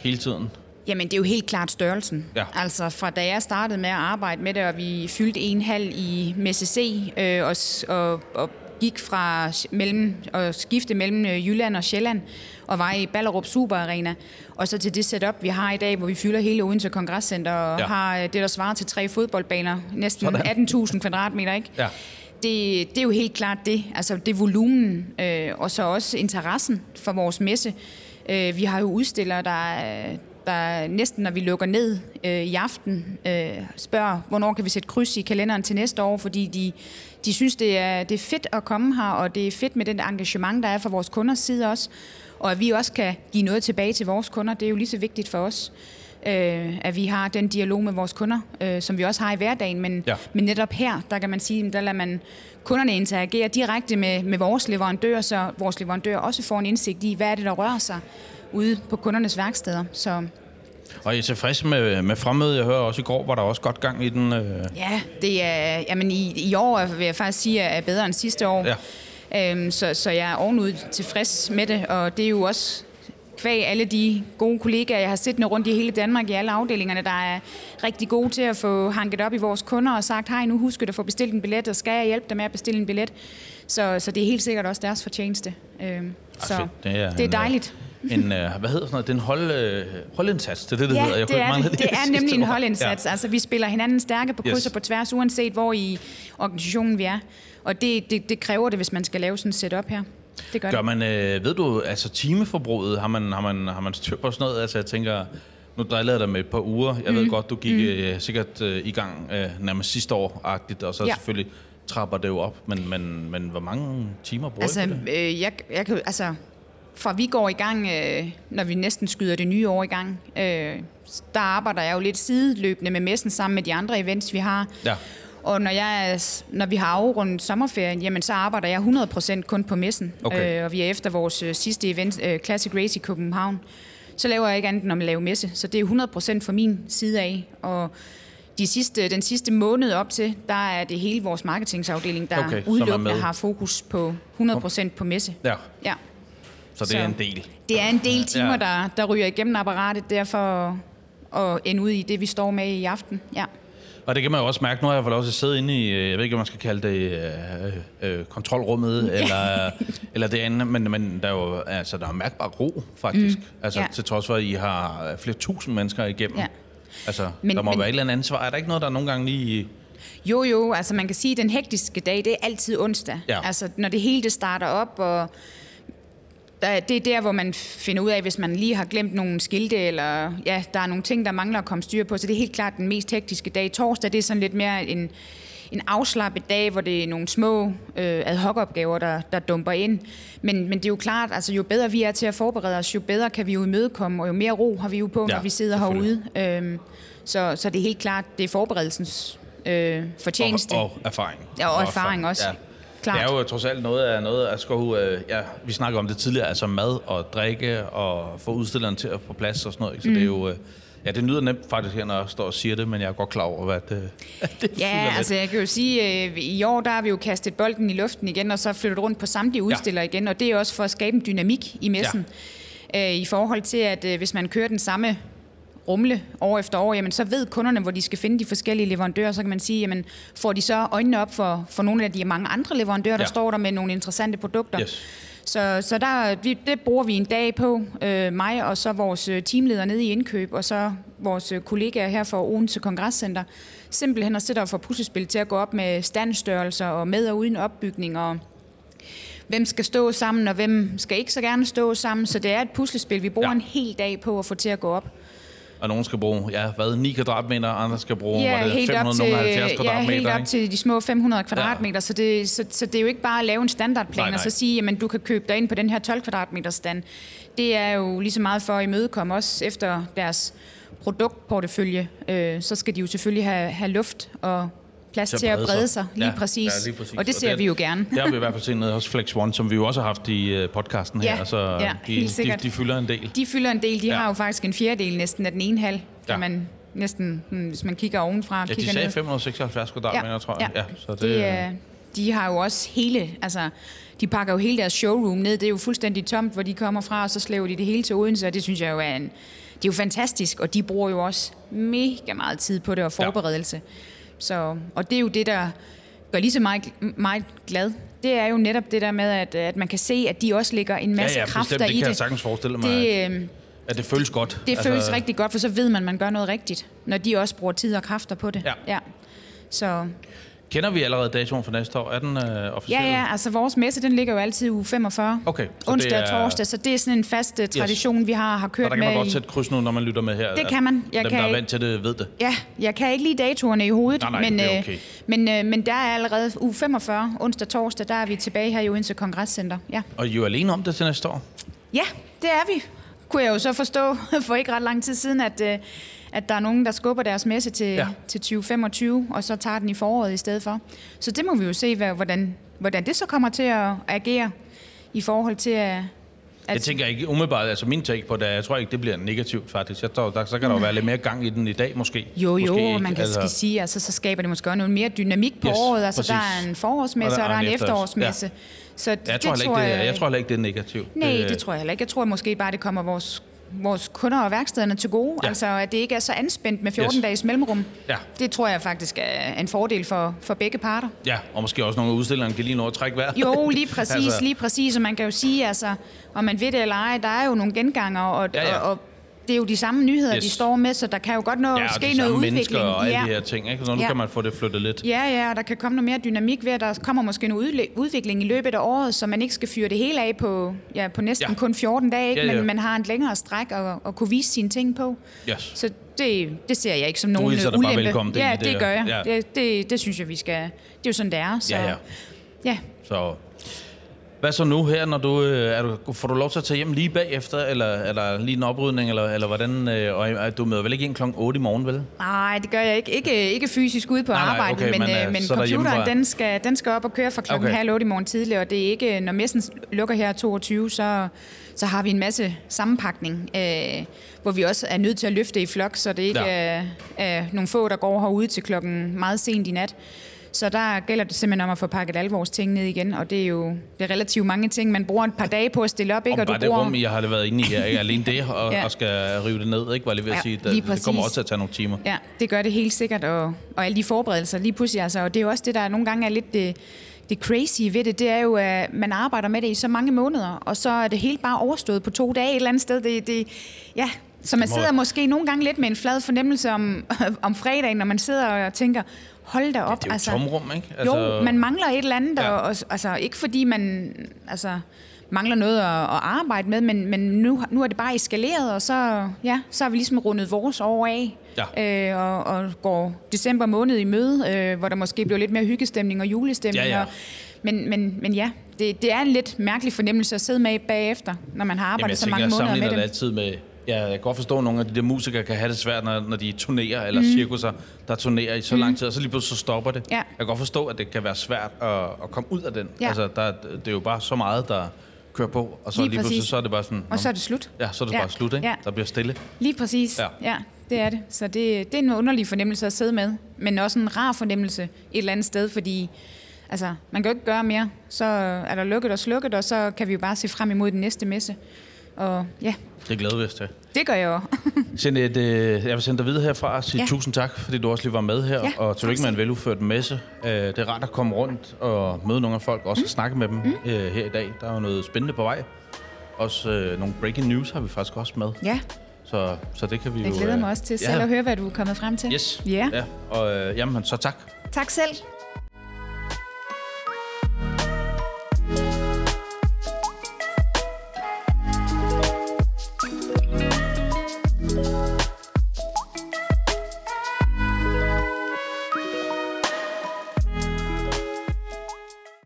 hele tiden? Jamen, det er jo helt klart størrelsen. Ja. Altså, fra da jeg startede med at arbejde med det, og vi fyldte en halv i MSC, øh, og, og, og gik fra mellem, og skifte mellem øh, Jylland og Sjælland, og var i Ballerup Super Arena, og så til det setup, vi har i dag, hvor vi fylder hele Odense Kongresscenter, og Ja. har øh, det, der svarer til tre fodboldbaner, næsten Sådan. 18.000 kvadratmeter, ikke? Ja. det, det er jo helt klart det. Altså det volumen, øh, og så også interessen for vores messe. Øh, vi har jo udstillere, der, er- der næsten, når vi lukker ned øh, i aften, øh, spørger, hvornår kan vi sætte kryds i kalenderen til næste år, fordi de, de synes, det er, det er fedt at komme her, og det er fedt med den engagement, der er fra vores kunders side også. Og at vi også kan give noget tilbage til vores kunder, det er jo lige så vigtigt for os øh, at vi har den dialog med vores kunder, øh, som vi også har i hverdagen. Men, Ja. men netop her, der kan man sige, der lader man kunderne interagere direkte med, med vores leverandør, så vores leverandør også får en indsigt i, hvad er det, der rører sig ude på kundernes værksteder. Så Og I er tilfredse med, med fremmødet? Jeg hører også i går, var der også godt gang i den. Øh, ja, det er, jamen i, i år vil jeg faktisk sige, er bedre end sidste år. Ja. Øhm, så, så jeg er ovenud tilfreds med det, og det er jo også kvæg alle de gode kollegaer, jeg har siddende rundt i hele Danmark i alle afdelingerne, der er rigtig gode til at få hanket op i vores kunder og sagt, hej, nu husk at få bestilt en billet, og skal jeg hjælpe dig med at bestille en billet? Så, så det er helt sikkert også deres fortjeneste. Øhm, så fedt. Det er det er dejligt. en, øh, hvad hedder sådan noget? Det er en hold, øh, holdindsats, det er det, det Ja, hedder. Jeg det er, mangle det. det er nemlig en holdindsats. Ja. Altså, vi spiller hinanden stærke på kryds yes. og på tværs, uanset hvor i organisationen vi er. Og det, det, det kræver det, hvis man skal lave sådan et setup her. Det gør, Gør man, øh, ved du, altså timeforbruget, har man, har man, har man styr på sådan noget? Altså jeg tænker, nu drillede jeg dig med et par uger. Jeg mm. ved godt, du gik mm. øh, sikkert øh, i gang øh, nærmest sidste år-agtigt, og så ja. Selvfølgelig trapper det jo op. Men, men, men hvor mange timer bruger Altså, på det? øh, jeg, jeg kan, altså, fra vi går i gang, øh, når vi næsten skyder det nye år i gang, øh, der arbejder jeg jo lidt sideløbende med messen sammen med de andre events, vi har. Ja. Og når, jeg, når vi har afrundet sommerferien, jamen, så arbejder jeg 100% kun på messen. Okay. Øh, og vi er efter vores øh, sidste event, øh, Classic Race i København. Så laver jeg ikke andet end at lave messe. Så det er 100% fra min side af. Og de sidste, den sidste måned op til, der er det hele vores marketingsafdeling, der Okay, udelukkende har fokus på 100% på messe. Ja. Ja. Så det er en del. Det er en del timer, Ja. der, der ryger igennem apparatet, derfor at ende ud i det, vi står med i aften. Ja. Og det kan man jo også mærke, nu har jeg fået lov til at sidde inde i, øh, jeg ved ikke, hvad man skal kalde det, øh, øh, kontrolrummet, eller, eller det andet, men, men der er jo altså, der er mærkbar ro, faktisk. Mm. Altså, Ja. til trods for, at I har flere tusind mennesker igennem. Ja. Altså, Men- der må men- være et eller andet ansvar. Er der ikke noget, der nogle gange lige... Jo, jo, altså man kan sige, at den hektiske dag, det er altid onsdag. Ja. Altså når det hele det starter op, og der, det er der, hvor man finder ud af, hvis man lige har glemt nogle skilte, eller ja, der er nogle ting, der mangler at komme styr på. Så det er helt klart den mest hektiske dag. Torsdag, det er sådan lidt mere en, en afslappet dag, hvor det er nogle små øh, ad hoc-opgaver, der, der dumper ind. Men, men det er jo klart, altså jo bedre vi er til at forberede os, jo bedre kan vi jo imødekomme, og jo mere ro har vi jo på, Ja, når vi sidder herude. Øhm, så, så det er helt klart, det er forberedelsens øh, fortjeneste. Og, og erfaring. Ja, og erfaring også. Klart. Det er jo trods alt noget af noget af sko, øh, ja, vi snakker om det tidligere, altså mad og drikke og få udstilleren til at få plads og sådan noget. Ikke? Så mm. det er jo, øh, ja, det nyder nemt faktisk her, når jeg står og siger det, men jeg er godt klar over, hvad det, at det Ja, lidt. altså jeg kan jo sige, øh, i år der har vi jo kastet bolden i luften igen, og så flyttet rundt på samtlige udstillere igen, og det er også for at skabe en dynamik i messen. Ja. I forhold til, at øh, hvis man kører den samme rumle år efter år, jamen så ved kunderne, hvor de skal finde de forskellige leverandører, så kan man sige, jamen får de så øjnene op for, for nogle af de mange andre leverandører, der Ja. står der med nogle interessante produkter. Yes. Så, så der, vi, det bruger vi en dag på, øh, mig og så vores øh, teamleder nede i indkøb, og så vores øh, kollegaer her fra Odense Kongresscenter. Simpelthen at sætte og få puslespil til at gå op med standstørrelser og med og uden opbygning, og hvem skal stå sammen, og hvem skal ikke så gerne stå sammen. Så det er et puslespil, vi bruger Ja. ja. en hel dag på at få til at gå op. Og nogen skal bruge, ja, hvad, 9 kvadratmeter, andre skal bruge, Ja, var det helt op, til, 570 ja, kvadratmeter, helt op ikke? til de små 500 kvadratmeter, så, det, så, så det er jo ikke bare at lave en standardplan Nej, og nej. så sige, jamen du kan købe dig ind på den her 12 kvadratmeter stand. Det er jo lige så meget for at imødekomme os efter deres produktportefølje. Øh, så skal de jo selvfølgelig have, have luft og plads til at brede sig, lige, Ja, præcis. ja, lige præcis. Og det ser vi jo gerne. Det har vi i hvert fald set nede hos Flex One, som vi jo også har haft i uh, podcasten her. Ja, så ja, de, helt de, sikkert. de, fylder en del. De fylder en del. De Ja. ja. har jo faktisk en fjerdedel næsten af den ene halv, kan Ja. ja. man næsten, hmm, hvis man kigger ovenfra. Ja, de kigger sagde ned. 576 kvadratmeter, tror jeg. Ja, så det, det er, de har jo også hele, altså de pakker jo hele deres showroom ned, det er jo fuldstændig tomt, hvor de kommer fra, og så slæver de det hele til Odense, og det synes jeg jo er en, det er jo fantastisk, og de bruger jo også mega meget tid på det og forberedelse. Ja. Så, og det er jo det, der gør lige så meget, meget glad. Det er jo netop det der med, at, at man kan se, at de også lægger en masse ja, ja, kræfter bestemt, det i kan jeg det. sagtens forestille mig, at, Det, øh, at det føles godt. det føles rigtig godt, for så ved man, at man gør noget rigtigt, når de også bruger tid og kræfter på det. Ja. ja. Så Kender vi allerede datoen for næste år? Er den øh, officiel? Ja, ja, altså vores messe, den ligger jo altid uge 45. Okay, så onsdag det og er- torsdag, så det er sådan en fast uh, tradition, vi har, har Så kørt der kan med man godt i- sætte kryds nu, når man lytter med her. Det kan man. Jeg Dem, kan der er vant til det, ved det. Ja, jeg kan ikke lige datoerne i hovedet, Nej, nej, men, det er øh, okay. men, øh, men der er allerede uge 45, onsdag og torsdag, der er vi tilbage her i Odense Kongresscenter. Ja. Og I er jo alene om det til næste år. ja, det er vi. Kunne jeg jo så forstå for ikke ret lang tid siden, at, øh, at der er nogen, der skubber deres messe til, Ja. til 2025, og så tager den i foråret i stedet for. Så det må vi jo se, hvad, hvordan, hvordan det så kommer til at agere i forhold til at... at Jeg tænker ikke umiddelbart, altså min take på det, jeg tror ikke, det bliver negativt faktisk. Jeg tror, der, så kan der jo være lidt mere gang i den i dag måske. Jo, jo, måske man kan altså... sige, altså, så skaber det måske også noget mere dynamik på Yes, året. Altså, præcis. der er en forårsmesse, og der er en efterårs- efterårsmesse. Ja. Så Jeg tror, heller ikke, det, er- jeg tror heller ikke, det er negativt. Nej, det tror jeg heller ikke. Jeg tror måske bare, det kommer vores, vores kunder og værkstederne til gode. Ja. Altså, at det ikke er så anspændt med 14 Yes. dages mellemrum. Ja. Det tror jeg faktisk er en fordel for, for begge parter. Ja, og måske også nogle af udstillerne kan lige nå at trække vejret. Jo, lige præcis, altså... lige præcis. Og man kan jo sige, altså, om man ved det eller ej, der er jo nogle genganger, og, Ja, ja. og, og det er jo de samme nyheder, Yes. de står med, så der kan jo godt nå Ja, og ske noget udvikling. mennesker og alle ja. de her ting. Ikke? Så nu Ja. kan man få det flyttet lidt. Ja, ja, og der kan komme noget mere dynamik ved, at der kommer måske noget udvikling i løbet af året, så man ikke skal fyre det hele af på, ja, på næsten Ja. kun 14 dage, ikke? Ja, ja. men man har en længere stræk at, at kunne vise sine ting på. Yes. Så det, det ser jeg ikke som nogen øh, dig bare ulempe. velkommen ja, det, det, gør jeg. ja. Det, det, det synes jeg, vi skal... Det er jo sådan, det er. Så, Ja, ja. ja. Så hvad så nu her, når du, øh, er du, får du lov til at tage hjem lige bagefter, eller, eller lige en oprydning, eller, eller hvordan? Øh, og øh, du møder vel ikke ind klokken 8 i morgen, vel? Nej, det gør jeg ikke. Ikke, ikke fysisk ude på Nej, nej, arbejdet, okay, men, men, men, øh, computeren, den skal, den skal op og køre fra klokken Okay. halv otte i morgen tidlig, og det er ikke, når messen lukker her 22, så, så har vi en masse sammenpakning, øh, hvor vi også er nødt til at løfte i flok, så det ikke ja. er, er nogle få, der går herude til klokken meget sent i nat. Så der gælder det simpelthen om at få pakket alle vores ting ned igen, og det er jo det er relativt mange ting. Man bruger et par dage på at stille op, ikke? Og du bare det bruger... rum, jeg har været inde i her, ikke? alene det, og, Ja. og skal rive det ned, ikke? var lige ved at Ja, sige. Det, det kommer også til at tage nogle timer. Ja, det gør det helt sikkert, og, og alle de forberedelser lige pludselig. Altså, og det er jo også det, der nogle gange er lidt det, det crazy ved det, det er jo, at man arbejder med det i så mange måneder, og så er det helt bare overstået på to dage et eller andet sted. Det, det, ja, så man sidder måske nogle gange lidt med en flad fornemmelse om, om fredagen, når man sidder og tænker, hold da op. Det er jo altså, tomrum, ikke? Altså, jo, man mangler et eller andet, Ja. ja. og, altså ikke fordi man altså, mangler noget at, at arbejde med, men, men nu, nu er det bare eskaleret, og så, ja, så har vi ligesom rundet vores år af, Ja. øh, og, og går december måned i møde, øh, hvor der måske bliver lidt mere hyggestemning og julestemning. Ja, ja. Og, men, men, men ja, det, det er en lidt mærkelig fornemmelse at sidde med bagefter, når man har Jamen, arbejdet jeg så tænker, mange jeg måneder med det det. altid med... Ja, jeg kan godt forstå, at nogle af de der musikere kan have det svært, når, når de turnerer, eller mm. cirkuser, der turnerer i så lang tid, og så lige pludselig så stopper det. Ja. Jeg kan godt forstå, at det kan være svært at, at komme ud af den. Ja. Altså, der, det er jo bare så meget, der kører på, og så Lige lige, pludselig så er det bare sådan... Og så er det slut. Ja, så er det Ja. bare slut, ikke? Ja. Der bliver stille. Lige præcis. Ja. Ja. ja, det er det. Så det, det er en underlig fornemmelse at sidde med, men også en rar fornemmelse et eller andet sted, fordi altså, man kan jo ikke gøre mere. Så er der lukket og slukket, og så kan vi jo bare se frem imod den næste messe. Og ja, Det er glæde ved til. det gør jeg jo. Jeanette, øh, jeg vil sende dig videre herfra og sige ja. Tusind tak, fordi du også lige var med her, Ja, og tillykke med en veludført messe. Øh, Det er rart at komme rundt og møde nogle af folk, og også mm. snakke med dem mm. her i dag. Der er jo noget spændende på vej. Også øh, nogle breaking news har vi faktisk også med. ja, Så, så det kan vi jeg jo... glæder øh, mig også til ja. selv at høre, hvad du er kommet frem til. Yes. Ja. ja. Og øh, jamen, så tak. Tak selv.